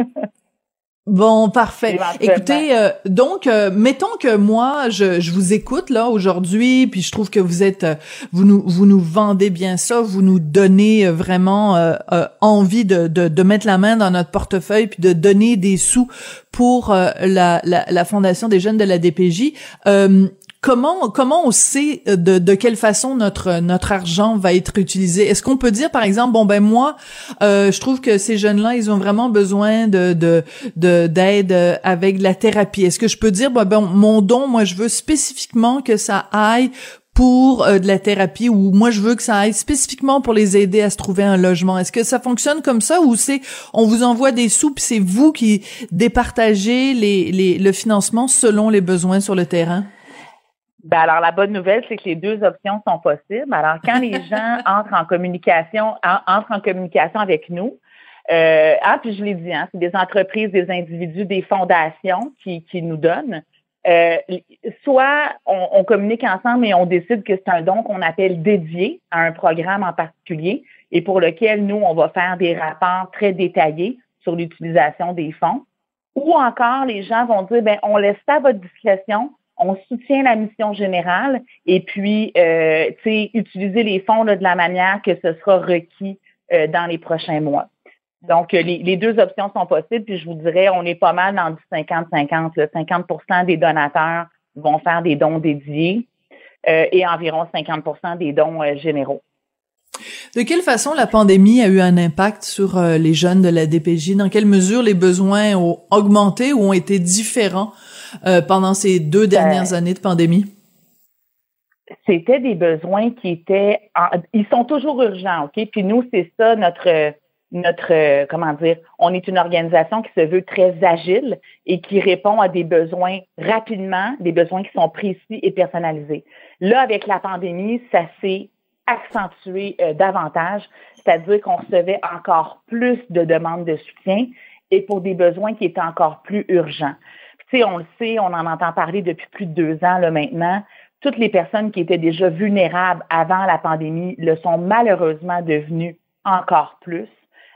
F: Bon, parfait. Écoutez, euh, donc, euh, mettons que moi, je, je vous écoute là aujourd'hui, puis je trouve que vous êtes, euh, vous nous, vous nous vendez bien ça, vous nous donnez euh, vraiment euh, euh, envie de, de, de mettre la main dans notre portefeuille puis de donner des sous pour euh, la, la, la fondation des jeunes de la DPJ. Comment comment on sait euh, de, de quelle façon notre notre argent va être utilisé? Est-ce qu'on peut dire par exemple bon ben moi euh, je trouve que ces jeunes là ils ont vraiment besoin de de de d'aide euh, avec la thérapie. Est-ce que je peux dire ben, ben, mon don moi je veux spécifiquement que ça aille pour de la thérapie ou moi je veux que ça aille spécifiquement pour les aider à se trouver un logement? Est-ce que ça fonctionne comme ça ou c'est on vous envoie des sous c'est vous qui départagez les, les le financement selon les besoins sur le terrain?
I: Ben alors, la bonne nouvelle, c'est que les deux options sont possibles. Alors, quand les gens entrent en communication, en- entrent en communication avec nous, euh, ah, puis je l'ai dit, hein, c'est des entreprises, des individus, des fondations qui, qui nous donnent. Euh, soit on, on communique ensemble et on décide que c'est un don qu'on appelle dédié à un programme en particulier et pour lequel nous, on va faire des rapports très détaillés sur l'utilisation des fonds. Ou encore, les gens vont dire, ben, on laisse ça à votre discrétion, on soutient la mission générale et puis, euh, utiliser les fonds de la manière que ce sera requis euh, dans les prochains mois. Donc, euh, les, deux options sont possibles, puis je vous dirais, on est pas mal dans du 50-50. là. 50% des donateurs vont faire des dons dédiés et environ 50% des dons généraux.
F: De quelle façon la pandémie a eu un impact sur les jeunes de la DPJ? Dans quelle mesure les besoins ont augmenté ou ont été différents euh, pendant ces deux dernières années de pandémie?
I: C'était des besoins qui étaient, en- ils sont toujours urgents, ok? Puis nous, c'est ça notre notre comment dire, on est une organisation qui se veut très agile et qui répond à des besoins rapidement, des besoins qui sont précis et personnalisés. Là, avec la pandémie, ça s'est accentué euh, davantage, c'est-à-dire qu'on recevait encore plus de demandes de soutien et pour des besoins qui étaient encore plus urgents. Sais, on le sait, on en entend parler depuis plus de deux ans là maintenant. Toutes les personnes qui étaient déjà vulnérables avant la pandémie le sont malheureusement devenues encore plus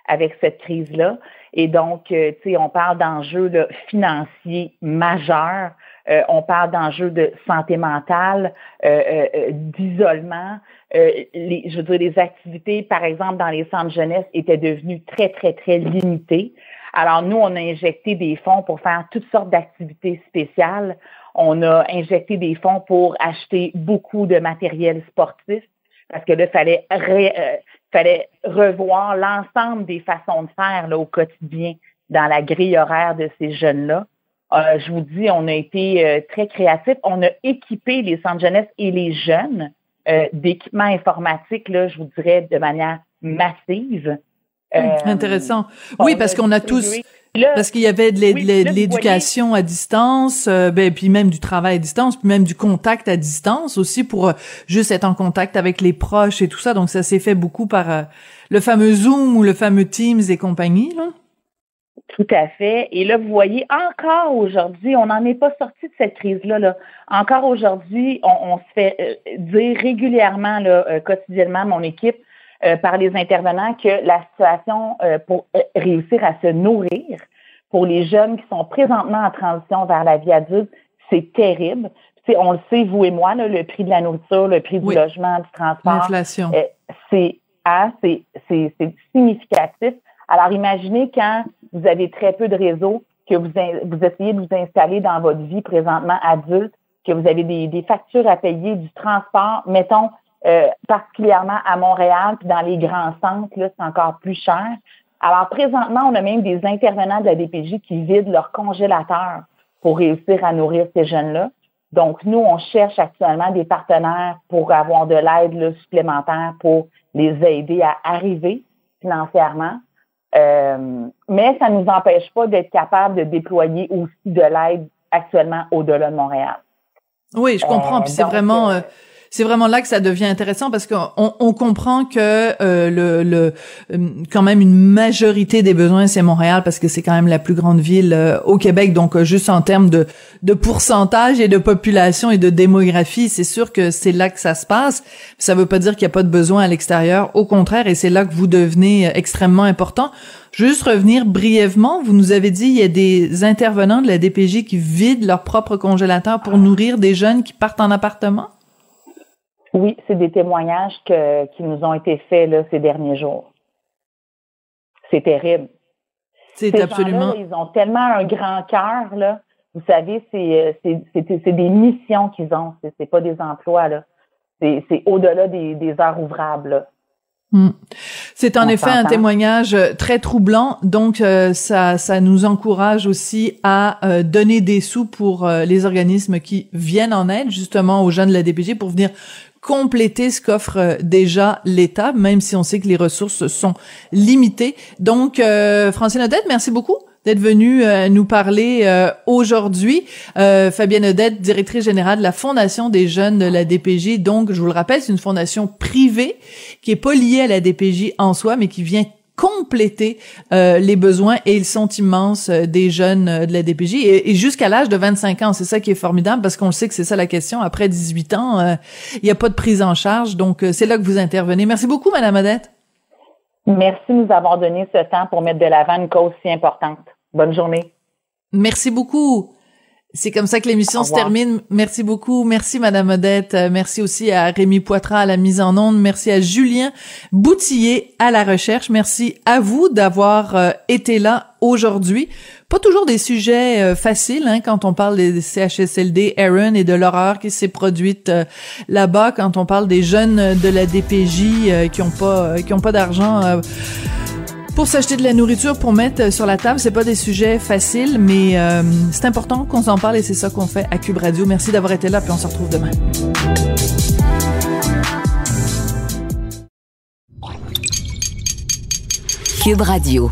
I: avec cette crise-là. Et donc, euh, tu sais, on parle d'enjeux financiers majeurs, euh, on parle d'enjeux de santé mentale, euh, euh, euh, d'isolement. Euh, je veux dire, les activités, par exemple, dans les centres jeunesse étaient devenues très, très, très limitées. Alors, nous, on a injecté des fonds pour faire toutes sortes d'activités spéciales. On a injecté des fonds pour acheter beaucoup de matériel sportif parce que là, fallait, euh, fallait revoir l'ensemble des façons de faire là, au quotidien dans la grille horaire de ces jeunes-là. Euh, je vous dis, on a été euh, très créatifs. On a équipé les centres jeunesse et les jeunes euh, d'équipements informatiques, là, je vous dirais, de manière massive. Euh,
F: Intéressant. Oui, parce qu'on a tous,
I: Là,
F: parce qu'il y avait de
I: Oui,
F: l'éducation à distance, euh, ben puis même du travail à distance, puis même du contact à distance aussi pour euh, juste être en contact avec les proches et tout ça. Donc ça s'est fait beaucoup par euh, le fameux Zoom ou le fameux Teams et compagnie. Là.
I: Tout à fait. Et là, vous voyez, encore aujourd'hui, on n'en est pas sorti de cette crise-là. Là. Encore aujourd'hui, on, on se fait dire régulièrement, là, quotidiennement, mon équipe, euh, par les intervenants, que la situation euh, pour euh, réussir à se nourrir pour les jeunes qui sont présentement en transition vers la vie adulte, c'est terrible. Tu sais, on le sait, vous et moi, là, le prix de la nourriture, le prix
F: Oui.
I: du logement, du transport,
F: L'inflation.
I: euh, c'est hein, c'est c'est- c'est significatif. Alors, imaginez quand vous avez très peu de réseaux, que vous, vous essayez de vous installer dans votre vie présentement adulte, que vous avez des, des factures à payer, du transport, mettons euh, particulièrement à Montréal, puis dans les grands centres, là, c'est encore plus cher. Alors, présentement, on a même des intervenants de la DPJ qui vident leur congélateur pour réussir à nourrir ces jeunes-là. Donc, nous, on cherche actuellement des partenaires pour avoir de l'aide supplémentaire pour les aider à arriver financièrement. Euh, mais ça ne nous empêche pas d'être capable de déployer aussi de l'aide actuellement au-delà de Montréal.
F: Oui, je comprends.
I: Euh,
F: Puis c'est
I: donc,
F: vraiment,
I: euh,
F: euh, c'est vraiment là que ça devient intéressant parce qu'on on comprend que euh, le, le euh, quand même une majorité des besoins c'est Montréal parce que c'est quand même la plus grande ville euh, au Québec. Donc euh, juste en termes de de pourcentage et de population et de démographie, c'est sûr que c'est là que ça se passe. Ça veut pas dire qu'il y a pas de besoin à l'extérieur. Au contraire, et c'est là que vous devenez euh, extrêmement important. Juste revenir brièvement, vous nous avez dit il y a des intervenants de la DPJ qui vident leur propre congélateur pour nourrir des jeunes qui partent en appartement?
I: Oui, c'est des témoignages que, qui nous ont été faits là, ces derniers jours. C'est terrible.
F: C'est
I: Ces
F: absolument.
I: ils ont tellement un grand cœur, là. Vous savez, c'est, euh, des missions qu'ils ont. C'est, pas des emplois, là. C'est, au-delà des, des heures ouvrables, là.
F: Hmm. C'est en
I: On
F: effet un témoignage euh, très troublant, donc euh, ça, ça nous encourage aussi à euh, donner des sous pour euh, les organismes qui viennent en aide justement aux jeunes de la DPG pour venir compléter ce qu'offre euh, déjà l'État, même si on sait que les ressources sont limitées. Donc, euh, Francine Odette, merci beaucoup d'être venue euh, nous parler euh, aujourd'hui. Euh, Fabienne Odette, directrice générale de la Fondation des jeunes de la DPJ. Donc, je vous le rappelle, c'est une fondation privée qui est pas liée à la DPJ en soi, mais qui vient compléter euh, les besoins et ils sont immenses euh, des jeunes euh, de la DPJ et, et jusqu'à l'âge de 25 ans. C'est ça qui est formidable parce qu'on le sait que c'est ça la question. Après 18 ans, euh, il n'y a pas de prise en charge. Donc, c'est là que vous intervenez. Merci beaucoup, Madame Odette.
I: Merci de nous avoir donné ce temps pour mettre de l'avant une cause si importante. Bonne journée.
F: Merci beaucoup. C'est comme ça que l'émission se termine. Merci beaucoup. Merci Madame Odette. Euh, Merci aussi à Rémi Poitras à la mise en onde. Merci à Julien Boutillier à la recherche. Merci à vous d'avoir euh, été là aujourd'hui. Pas toujours des sujets euh, faciles hein, quand on parle des CHSLD, Aaron et de l'horreur qui s'est produite euh, là-bas, quand on parle des jeunes de la DPJ euh, qui ont pas qui ont pas d'argent pour s'acheter de la nourriture pour mettre euh, sur la table, c'est pas des sujets faciles, mais euh, c'est important qu'on s'en parle et c'est ça qu'on fait à Cube Radio. Merci d'avoir été là, puis on se retrouve demain.
A: Cube Radio.